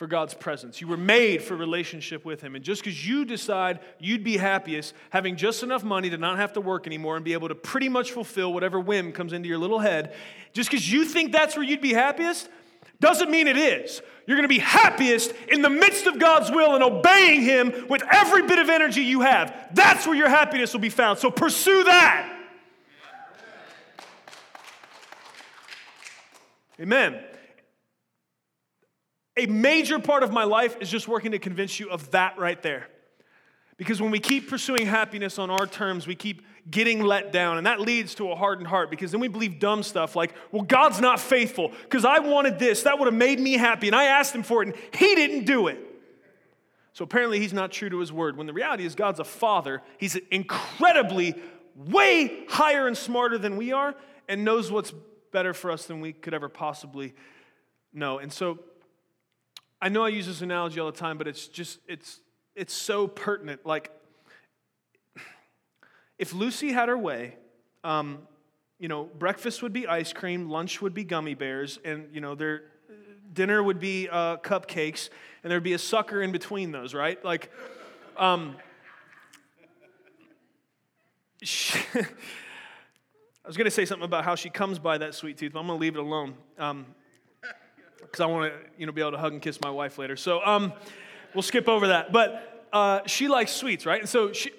for God's presence. You were made for relationship with Him. And just because you decide you'd be happiest having just enough money to not have to work anymore and be able to pretty much fulfill whatever whim comes into your little head, just because you think that's where you'd be happiest, doesn't mean it is. You're going to be happiest in the midst of God's will and obeying Him with every bit of energy you have. That's where your happiness will be found. So pursue that. Amen a major part of my life is just working to convince you of that right there. Because when we keep pursuing happiness on our terms, we keep getting let down. And that leads to a hardened heart because then we believe dumb stuff like, well, God's not faithful because I wanted this. That would have made me happy. And I asked him for it and he didn't do it. So apparently he's not true to his word. When the reality is God's a father, he's incredibly way higher and smarter than we are and knows what's better for us than we could ever possibly know. And so I know I use this analogy all the time, but it's just, it's, it's so pertinent. Like, if Lucy had her way, um, you know, breakfast would be ice cream, lunch would be gummy bears, and, you know, their dinner would be uh, cupcakes, and there'd be a sucker in between those, right? Like, um, I was going to say something about how she comes by that sweet tooth, but I'm going to leave it alone. Um, because I want to, you know, be able to hug and kiss my wife later. So um, we'll skip over that. But uh, she likes sweets, right? And so she,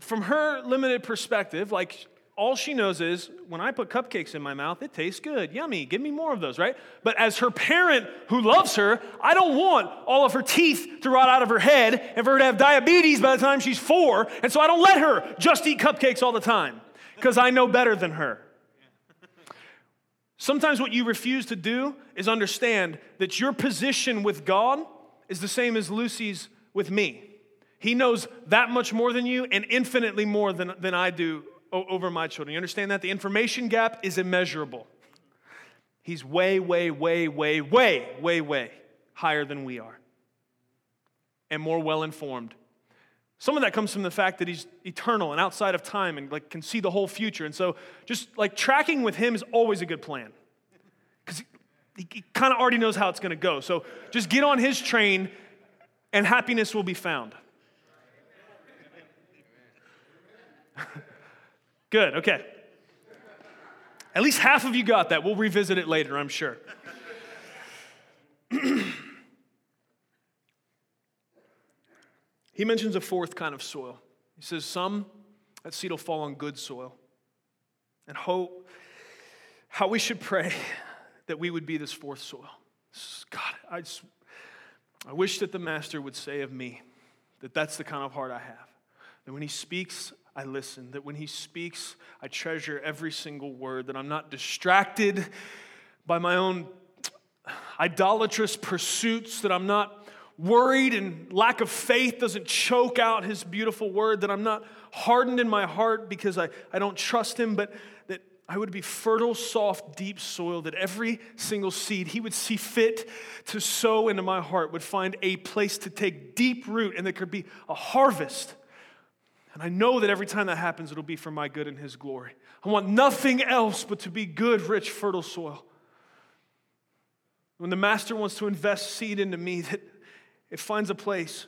from her limited perspective, like all she knows is when I put cupcakes in my mouth, it tastes good. Yummy. Give me more of those, right? But as her parent who loves her, I don't want all of her teeth to rot out of her head and for her to have diabetes by the time she's four. And so I don't let her just eat cupcakes all the time because I know better than her. Sometimes what you refuse to do is understand that your position with God is the same as Lucy's with me. He knows that much more than you and infinitely more than, than I do over my children. You understand that? The information gap is immeasurable. He's way, way, way, way, way, way, way higher than we are and more well informed. Some of that comes from the fact that he's eternal and outside of time and like can see the whole future. And so just like tracking with him is always a good plan. Because he, he kind of already knows how it's going to go. So just get on his train and happiness will be found. Good, okay. At least half of you got that. We'll revisit it later, I'm sure. He mentions a fourth kind of soil. He says, Some, that seed will fall on good soil. And hope, how we should pray that we would be this fourth soil. God, I, just, I wish that the Master would say of me that that's the kind of heart I have. That when He speaks, I listen. That when He speaks, I treasure every single word. That I'm not distracted by my own idolatrous pursuits. That I'm not worried and lack of faith doesn't choke out his beautiful word, that I'm not hardened in my heart because I, I don't trust him, but that I would be fertile, soft, deep soil, that every single seed he would see fit to sow into my heart would find a place to take deep root and there could be a harvest. And I know that every time that happens, it'll be for my good and his glory. I want nothing else but to be good, rich, fertile soil. When the master wants to invest seed into me, that it finds a place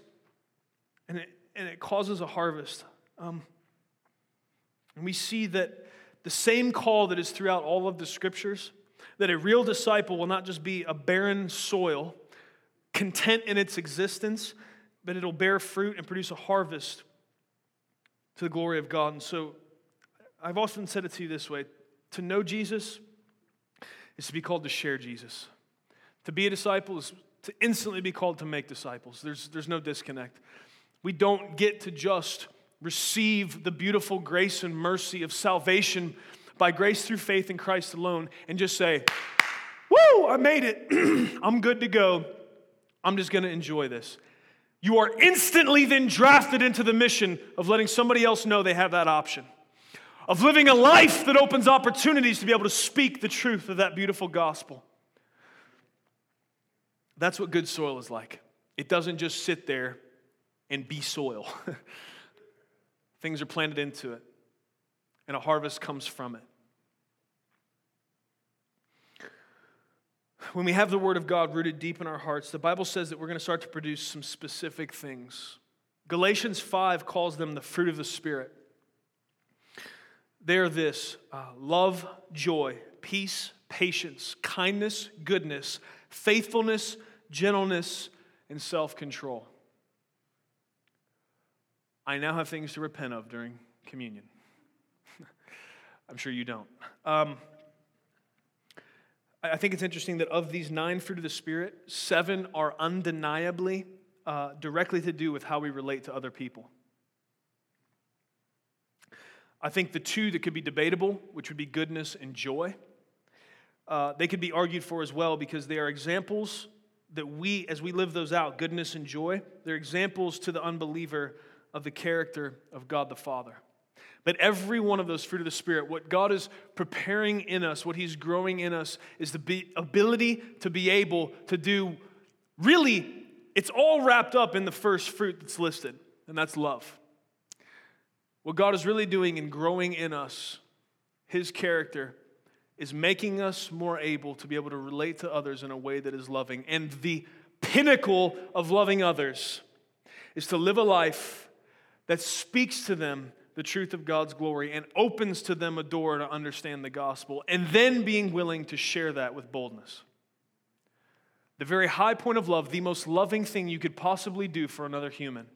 and it, and it causes a harvest. Um, and we see that the same call that is throughout all of the scriptures that a real disciple will not just be a barren soil, content in its existence, but it'll bear fruit and produce a harvest to the glory of God. And so I've often said it to you this way to know Jesus is to be called to share Jesus. To be a disciple is to instantly be called to make disciples. There's, there's no disconnect. We don't get to just receive the beautiful grace and mercy of salvation by grace through faith in Christ alone and just say, Woo, I made it. I'm good to go. I'm just going to enjoy this. you are instantly then drafted into the mission of letting somebody else know they have that option, of living a life that opens opportunities to be able to speak the truth of that beautiful gospel. That's what good soil is like. It doesn't just sit there and be soil, things are planted into it, and a harvest comes from it. when we have the Word of God rooted deep in our hearts, the Bible says that we're going to start to produce some specific things. Galatians 5 calls them the fruit of the Spirit. They're this uh, love, joy, peace, patience, kindness, goodness, faithfulness, gentleness, and self control. I now have things to repent of during communion. I'm sure you don't. Um, I think it's interesting that of these nine fruit of the Spirit, seven are undeniably uh, directly to do with how we relate to other people. I think the two that could be debatable, which would be goodness and joy, uh, they could be argued for as well because they are examples that we, as we live those out, goodness and joy, they're examples to the unbeliever of the character of God the Father. But every one of those fruit of the Spirit, what God is preparing in us, what He's growing in us, is the ability to be able to do really, it's all wrapped up in the first fruit that's listed, and that's love. What God is really doing in growing in us, His character, is making us more able to be able to relate to others in a way that is loving. And the pinnacle of loving others is to live a life that speaks to them the truth of God's glory and opens to them a door to understand the gospel, and then being willing to share that with boldness. The very high point of love, the most loving thing you could possibly do for another human,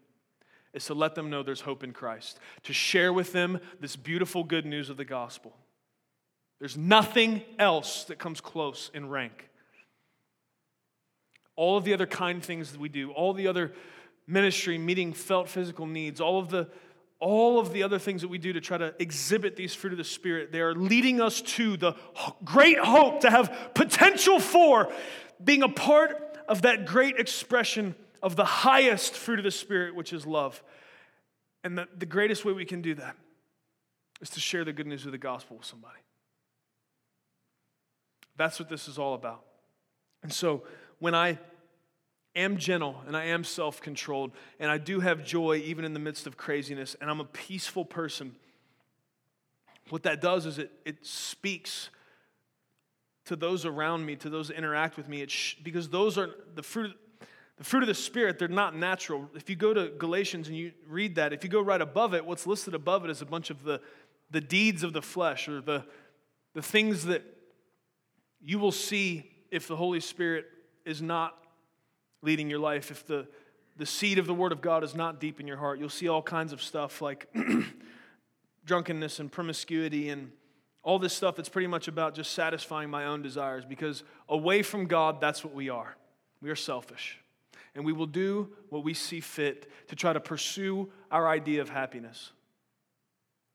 is to let them know there's hope in Christ, to share with them this beautiful good news of the gospel. There's nothing else that comes close in rank. All of the other kind things that we do, all the other ministry, meeting felt physical needs, all of the all of the other things that we do to try to exhibit these fruit of the Spirit, they are leading us to the great hope to have potential for being a part of that great expression of the highest fruit of the Spirit, which is love. And the, the greatest way we can do that is to share the good news of the gospel with somebody. That's what this is all about. And so when I am gentle and I am self controlled, and I do have joy even in the midst of craziness, and I'm a peaceful person. What that does is it, it speaks to those around me, to those that interact with me, it sh- because those are the fruit. The fruit of the Spirit, they're not natural. If you go to Galatians and you read that, if you go right above it, what's listed above it is a bunch of the, the deeds of the flesh or the, the things that you will see if the Holy Spirit is not leading your life, if the, the seed of the Word of God is not deep in your heart, you'll see all kinds of stuff like drunkenness and promiscuity and all this stuff that's pretty much about just satisfying my own desires because away from God, that's what we are. We are selfish. And we will do what we see fit to try to pursue our idea of happiness.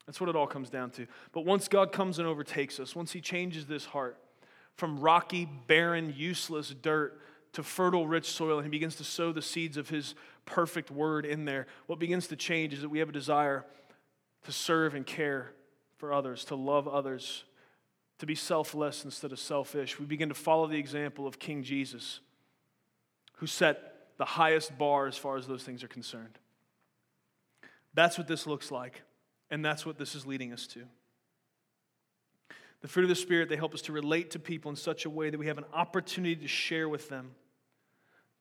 That's what it all comes down to. But once God comes and overtakes us, once He changes this heart from rocky, barren, useless dirt to fertile, rich soil, and he begins to sow the seeds of his perfect word in there. What begins to change is that we have a desire to serve and care for others, to love others, to be selfless instead of selfish. We begin to follow the example of King Jesus, who set the highest bar as far as those things are concerned. That's what this looks like, and that's what this is leading us to. The fruit of the Spirit, they help us to relate to people in such a way that we have an opportunity to share with them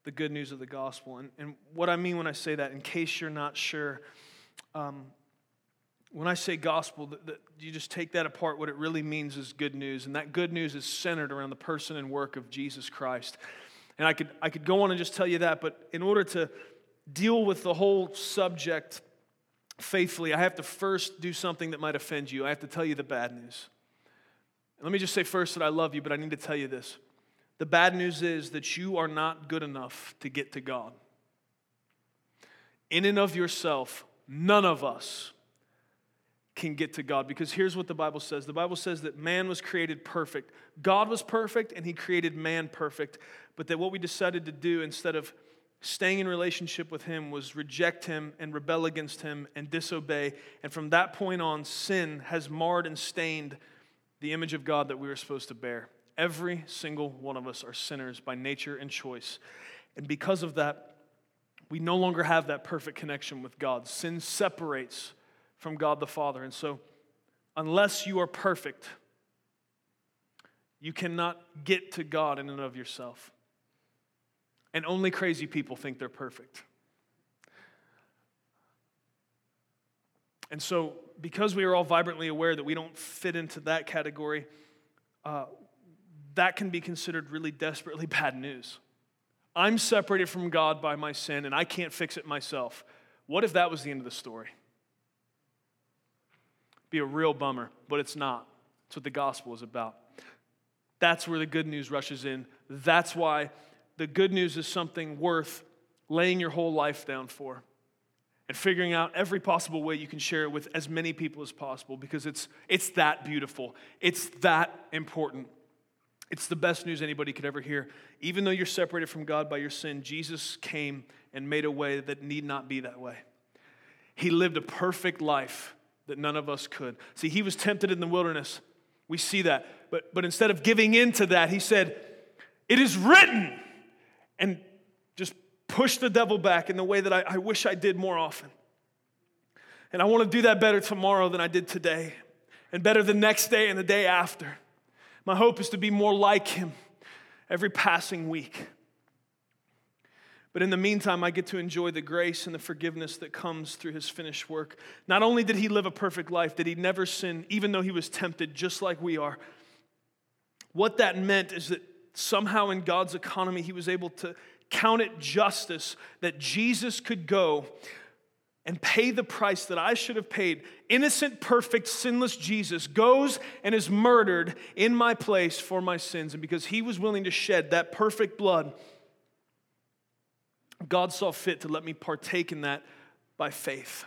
the good news of the gospel. And, and what I mean when I say that, in case you're not sure, um, when I say gospel, the, the, you just take that apart. What it really means is good news. And that good news is centered around the person and work of Jesus Christ. And I could, I could go on and just tell you that, but in order to deal with the whole subject faithfully, I have to first do something that might offend you. I have to tell you the bad news. Let me just say first that I love you, but I need to tell you this. The bad news is that you are not good enough to get to God. In and of yourself, none of us can get to God because here's what the Bible says the Bible says that man was created perfect. God was perfect and he created man perfect, but that what we decided to do instead of staying in relationship with Him was reject Him and rebel against Him and disobey. And from that point on, sin has marred and stained the image of God that we were supposed to bear. Every single one of us are sinners by nature and choice. And because of that, we no longer have that perfect connection with God. Sin separates from God the Father. And so, unless you are perfect, you cannot get to God in and of yourself. And only crazy people think they're perfect. And so, because we are all vibrantly aware that we don't fit into that category, uh, that can be considered really desperately bad news. I'm separated from God by my sin and I can't fix it myself. What if that was the end of the story? Be a real bummer, but it's not. That's what the gospel is about. That's where the good news rushes in. That's why the good news is something worth laying your whole life down for and figuring out every possible way you can share it with as many people as possible because it's, it's that beautiful. It's that important. It's the best news anybody could ever hear. Even though you're separated from God by your sin, Jesus came and made a way that need not be that way. He lived a perfect life that none of us could. See, he was tempted in the wilderness. We see that. But, but instead of giving in to that, he said, It is written, and push the devil back in the way that I, I wish I did more often. And I want to do that better tomorrow than I did today, and better the next day and the day after. My hope is to be more like him every passing week. But in the meantime, I get to enjoy the grace and the forgiveness that comes through his finished work. Not only did he live a perfect life, did he never sin, even though he was tempted just like we are. What that meant is that somehow in God's economy, he was able to count it justice that Jesus could go and pay the price that I should have paid. Innocent, perfect, sinless Jesus goes and is murdered in my place for my sins. And because he was willing to shed that perfect blood, God saw fit to let me partake in that by faith.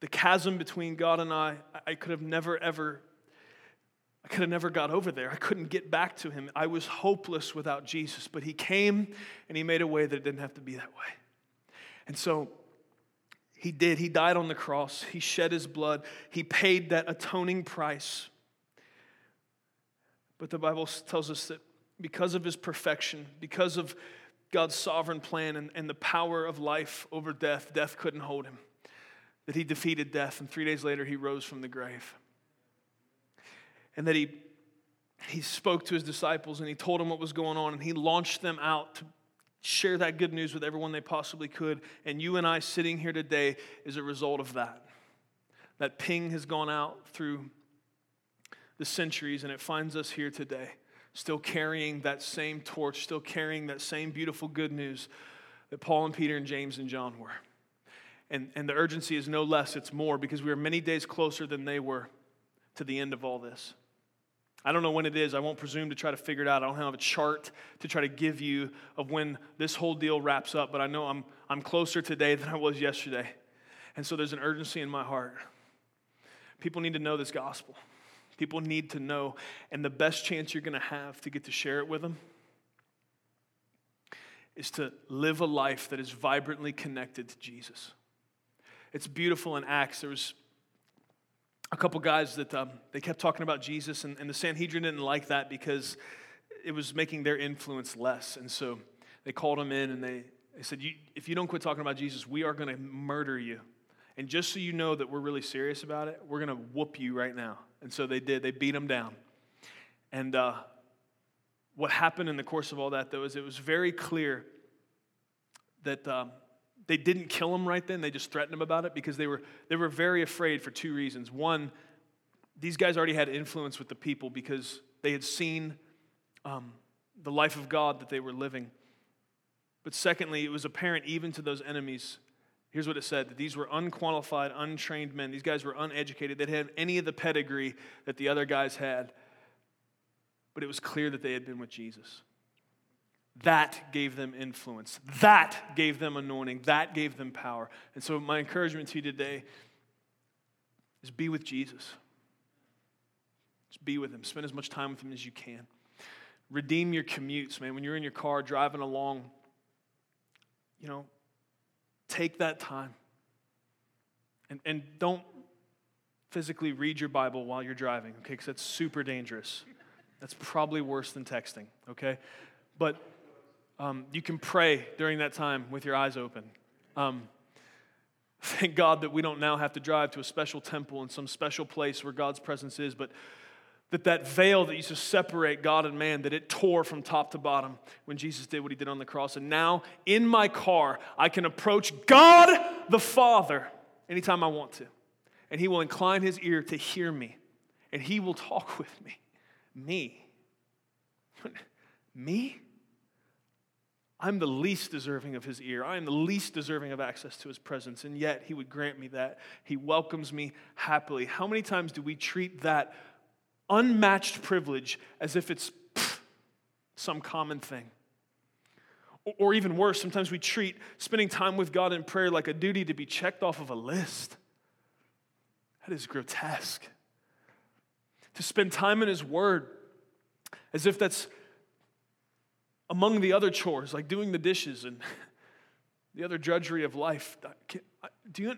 The chasm between God and I, I could have never, ever, I could have never got over there. I couldn't get back to him. I was hopeless without Jesus, but he came and he made a way that it didn't have to be that way. And so he did. He died on the cross, he shed his blood, he paid that atoning price but the Bible tells us that because of his perfection, because of God's sovereign plan and, and the power of life over death, death couldn't hold him. That he defeated death, and three days later he rose from the grave. And that he, he spoke to his disciples and he told them what was going on, and he launched them out to share that good news with everyone they possibly could. And you and I sitting here today is a result of that. That ping has gone out through the centuries, and it finds us here today, still carrying that same torch, still carrying that same beautiful good news that Paul and Peter and James and John were. And, and the urgency is no less, it's more, because we are many days closer than they were to the end of all this. I don't know when it is. I won't presume to try to figure it out. I don't have a chart to try to give you of when this whole deal wraps up, but I know I'm, I'm closer today than I was yesterday. And so there's an urgency in my heart. People need to know this gospel. People need to know. And the best chance you're going to have to get to share it with them is to live a life that is vibrantly connected to Jesus. It's beautiful in Acts. There was a couple guys that um, they kept talking about Jesus, and, and the Sanhedrin didn't like that because it was making their influence less. And so they called them in and they, they said, you, If you don't quit talking about Jesus, we are going to murder you. And just so you know that we're really serious about it, we're going to whoop you right now. And so they did. They beat him down. And uh, what happened in the course of all that, though, is it was very clear that um, they didn't kill him right then. They just threatened him about it because they were, they were very afraid for two reasons. One, these guys already had influence with the people because they had seen um, the life of God that they were living. But secondly, it was apparent even to those enemies Here's what it said that these were unqualified, untrained men. These guys were uneducated. They didn't have any of the pedigree that the other guys had. But it was clear that they had been with Jesus. That gave them influence. That gave them anointing. That gave them power. And so, my encouragement to you today is be with Jesus. Just be with him. Spend as much time with him as you can. redeem your commutes, man. When you're in your car driving along, you know, take that time. And, and don't physically read your Bible while you're driving, okay? Because that's super dangerous. That's probably worse than texting, okay? But um, you can pray during that time with your eyes open. Um, thank God that we don't now have to drive to a special temple in some special place where God's presence is, but that that veil that used to separate God and man, that it tore from top to bottom when Jesus did what he did on the cross. And now in my car, I can approach God the Father anytime I want to. And he will incline his ear to hear me. And he will talk with me. Me. me? I'm the least deserving of his ear. I am the least deserving of access to his presence. And yet he would grant me that. He welcomes me happily. How many times do we treat that unmatched privilege as if it's pff, some common thing. Or even worse, sometimes we treat spending time with God in prayer like a duty to be checked off of a list. That is grotesque. To spend time in His Word as if that's among the other chores, like doing the dishes and the other drudgery of life. Do you,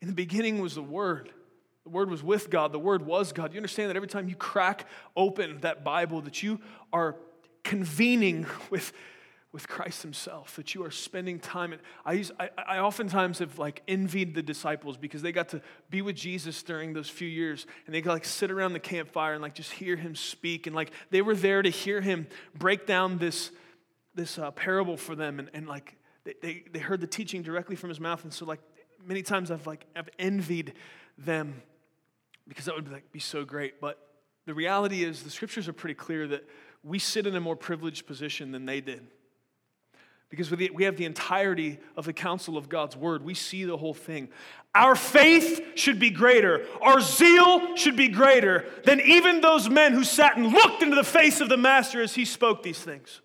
in the beginning was the Word. The Word was with God. The Word was God. You understand that every time you crack open that Bible, that you are convening with, with Christ Himself, that you are spending time. And I, use, I, I oftentimes have like envied the disciples because they got to be with Jesus during those few years, and they could like sit around the campfire and like just hear Him speak, and like they were there to hear Him break down this this uh, parable for them, and, and like they, they, they heard the teaching directly from His mouth, and so like many times I've like I've envied them because that would be, like, be so great. But the reality is, the scriptures are pretty clear that we sit in a more privileged position than they did. Because we have the entirety of the counsel of God's word. We see the whole thing. Our faith should be greater. Our zeal should be greater than even those men who sat and looked into the face of the Master as he spoke these things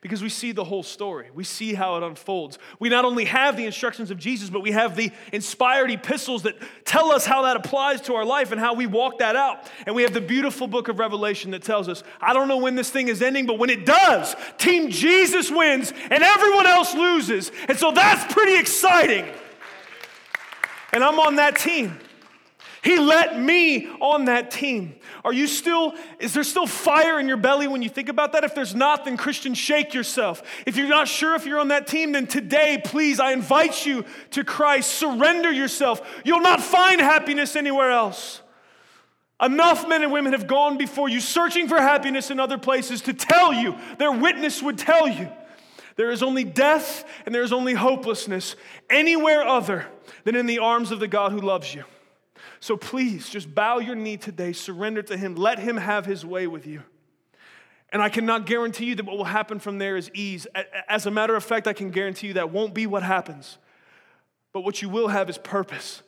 because we see the whole story. We see how it unfolds. We not only have the instructions of Jesus, but we have the inspired epistles that tell us how that applies to our life and how we walk that out. And we have the beautiful book of Revelation that tells us, I don't know when this thing is ending, but when it does, Team Jesus wins and everyone else loses. And so that's pretty exciting. And I'm on that team. He let me on that team. Are you still, is there still fire in your belly when you think about that? If there's not, then Christian, shake yourself. If you're not sure if you're on that team, then today, please, I invite you to Christ. Surrender yourself. You'll not find happiness anywhere else. Enough men and women have gone before you searching for happiness in other places to tell you, their witness would tell you, there is only death and there is only hopelessness anywhere other than in the arms of the God who loves you. So please just bow your knee today, surrender to Him, let Him have His way with you. And I cannot guarantee you that what will happen from there is ease. As a matter of fact, I can guarantee you that won't be what happens. But what you will have is purpose.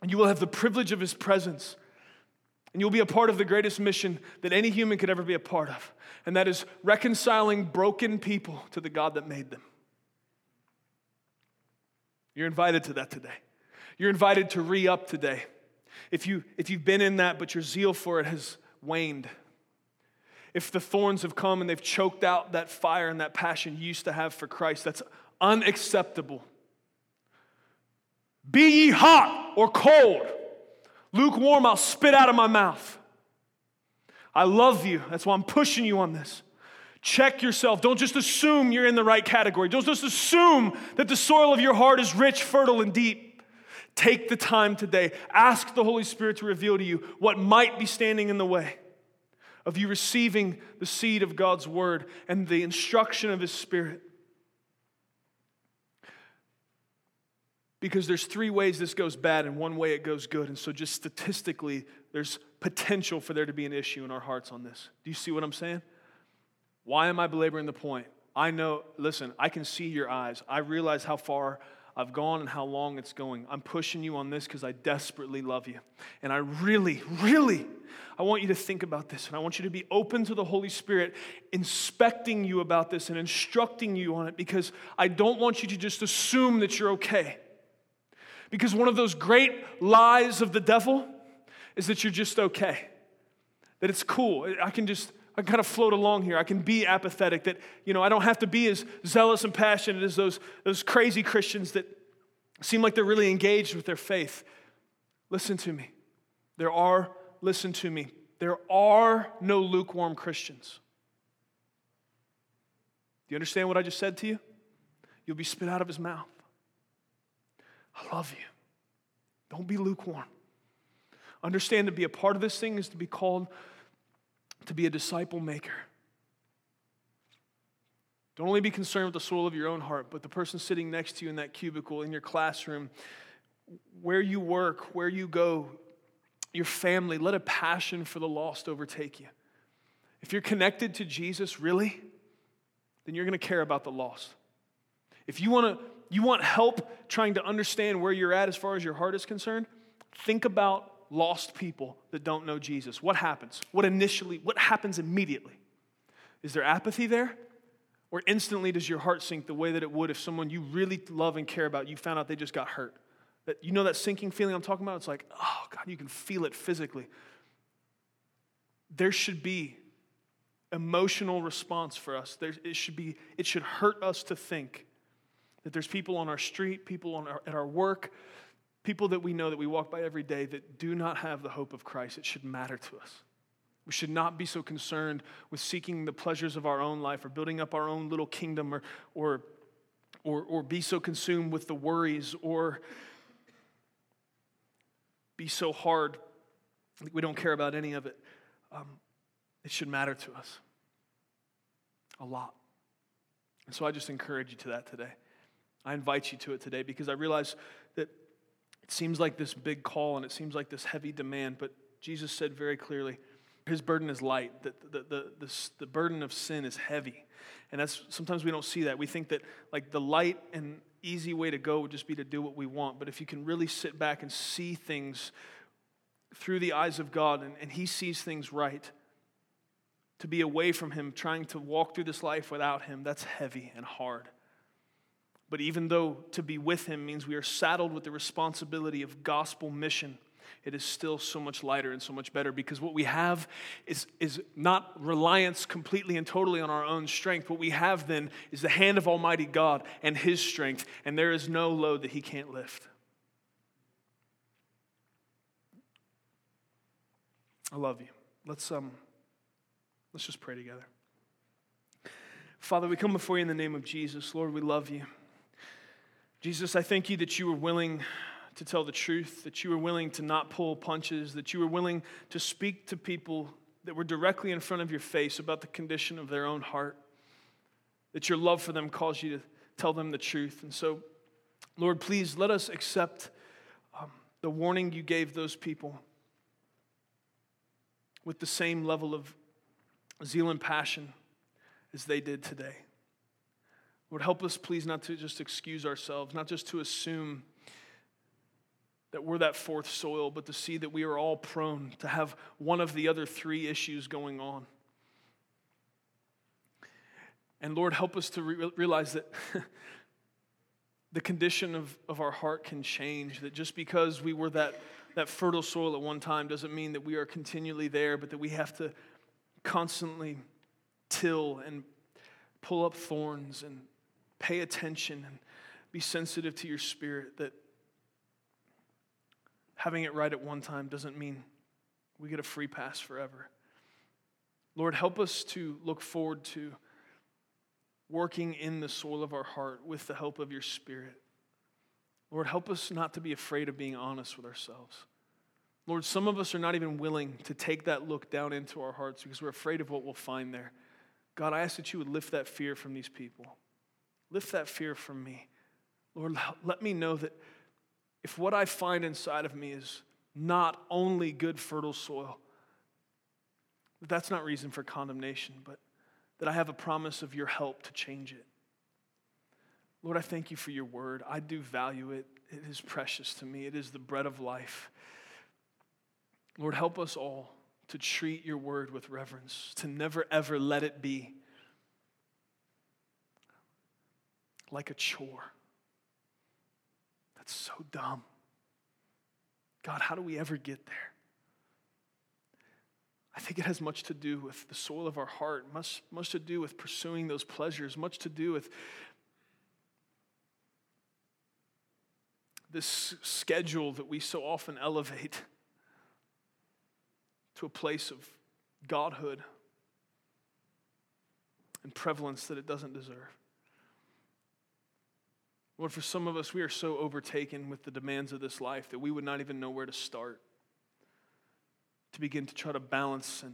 And you will have the privilege of His presence. And you'll be a part of the greatest mission that any human could ever be a part of. And that is reconciling broken people to the God that made them. You're invited to that today. You're invited to re up today. If, you, if you've been in that, but your zeal for it has waned, if the thorns have come and they've choked out that fire and that passion you used to have for Christ, that's unacceptable. Be ye hot or cold, lukewarm, I'll spit out of my mouth. I love you. That's why I'm pushing you on this. Check yourself. Don't just assume you're in the right category. Don't just assume that the soil of your heart is rich, fertile, and deep. Take the time today. Ask the Holy Spirit to reveal to you what might be standing in the way of you receiving the seed of God's word and the instruction of His Spirit. Because there's three ways this goes bad and one way it goes good. And so, just statistically, there's potential for there to be an issue in our hearts on this. Do you see what I'm saying? Why am I belaboring the point? I know, listen, I can see your eyes. I realize how far I've gone and how long it's going. I'm pushing you on this because I desperately love you. And I really, really, I want you to think about this. And I want you to be open to the Holy Spirit inspecting you about this and instructing you on it because I don't want you to just assume that you're okay. Because one of those great lies of the devil is that you're just okay. That it's cool. I can just, I kind of float along here. I can be apathetic. That, you know, I don't have to be as zealous and passionate as those, those crazy Christians that seem like they're really engaged with their faith. Listen to me. There are, listen to me, there are no lukewarm Christians. Do you understand what I just said to you? You'll be spit out of his mouth. I love you. Don't be lukewarm. Understand to be a part of this thing is to be called to be a disciple maker. Don't only be concerned with the soul of your own heart, but the person sitting next to you in that cubicle, in your classroom, where you work, where you go, your family. Let a passion for the lost overtake you. If you're connected to Jesus, really, then you're going to care about the lost. If you want to you want help trying to understand where you're at as far as your heart is concerned, think about lost people that don't know Jesus. What happens? What initially what happens immediately? Is there apathy there? Or instantly does your heart sink the way that it would if someone you really love and care about, you found out they just got hurt? That you know that sinking feeling I'm talking about? It's like, oh God, you can feel it physically. There should be emotional response for us. There, it should be, it should hurt us to think that there's people on our street, people on our, at our work, people that we know that we walk by every day that do not have the hope of Christ. It should matter to us. We should not be so concerned with seeking the pleasures of our own life or building up our own little kingdom or, or, or, or be so consumed with the worries or be so hard that we don't care about any of it. Um, it should matter to us a lot. And so I just encourage you to that today. I invite you to it today because I realize it seems like this big call and it seems like this heavy demand, but Jesus said very clearly, his burden is light, that the, the, the, the, burden of sin is heavy. And that's sometimes we don't see that. We think that like the light and easy way to go would just be to do what we want. But if you can really sit back and see things through the eyes of God and, and he sees things right, to be away from him, trying to walk through this life without him, that's heavy and hard. But even though to be with him means we are saddled with the responsibility of gospel mission, it is still so much lighter and so much better because what we have is, is not reliance completely and totally on our own strength. What we have then is the hand of Almighty God and his strength, and there is no load that he can't lift. I love you. Let's, um, let's just pray together. Father, we come before you in the name of Jesus. Lord, we love you. Jesus, I thank you that you were willing to tell the truth, that you were willing to not pull punches, that you were willing to speak to people that were directly in front of your face about the condition of their own heart, that your love for them calls you to tell them the truth. And so, Lord, please let us accept um, the warning you gave those people with the same level of zeal and passion as they did today. Lord, help us, please, not to just excuse ourselves, not just to assume that we're that fourth soil, but to see that we are all prone to have one of the other three issues going on. And Lord, help us to re- realize that the condition of, of our heart can change, that just because we were that, that fertile soil at one time doesn't mean that we are continually there, but that we have to constantly till and pull up thorns and pay attention and be sensitive to your spirit that having it right at one time doesn't mean we get a free pass forever. Lord, help us to look forward to working in the soil of our heart with the help of your spirit. Lord, help us not to be afraid of being honest with ourselves. Lord, some of us are not even willing to take that look down into our hearts because we're afraid of what we'll find there. God, I ask that you would lift that fear from these people. Lift that fear from me. Lord, let me know that if what I find inside of me is not only good, fertile soil, that that's not reason for condemnation, but that I have a promise of your help to change it. Lord, I thank you for your word. I do value it. It is precious to me, it is the bread of life. Lord, help us all to treat your word with reverence, to never ever let it be like a chore. That's so dumb. God, how do we ever get there? I think it has much to do with the soil of our heart, much, much to do with pursuing those pleasures, much to do with this schedule that we so often elevate to a place of godhood and prevalence that it doesn't deserve. Lord, for some of us, we are so overtaken with the demands of this life that we would not even know where to start to begin to try to balance and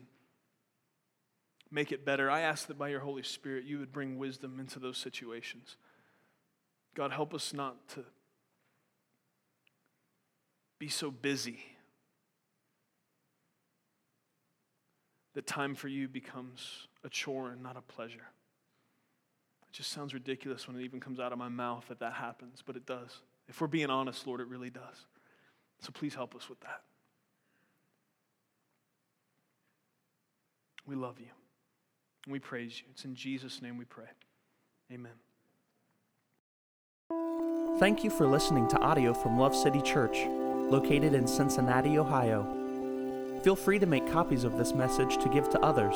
make it better. I ask that by your Holy Spirit, you would bring wisdom into those situations. God, help us not to be so busy that time for you becomes a chore and not a pleasure. It just sounds ridiculous when it even comes out of my mouth that that happens, but it does. If we're being honest, Lord, it really does. So please help us with that. We love you. We praise you. It's in Jesus' name we pray. Amen. Thank you for listening to audio from Love City Church, located in Cincinnati, Ohio. Feel free to make copies of this message to give to others,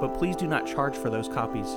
but please do not charge for those copies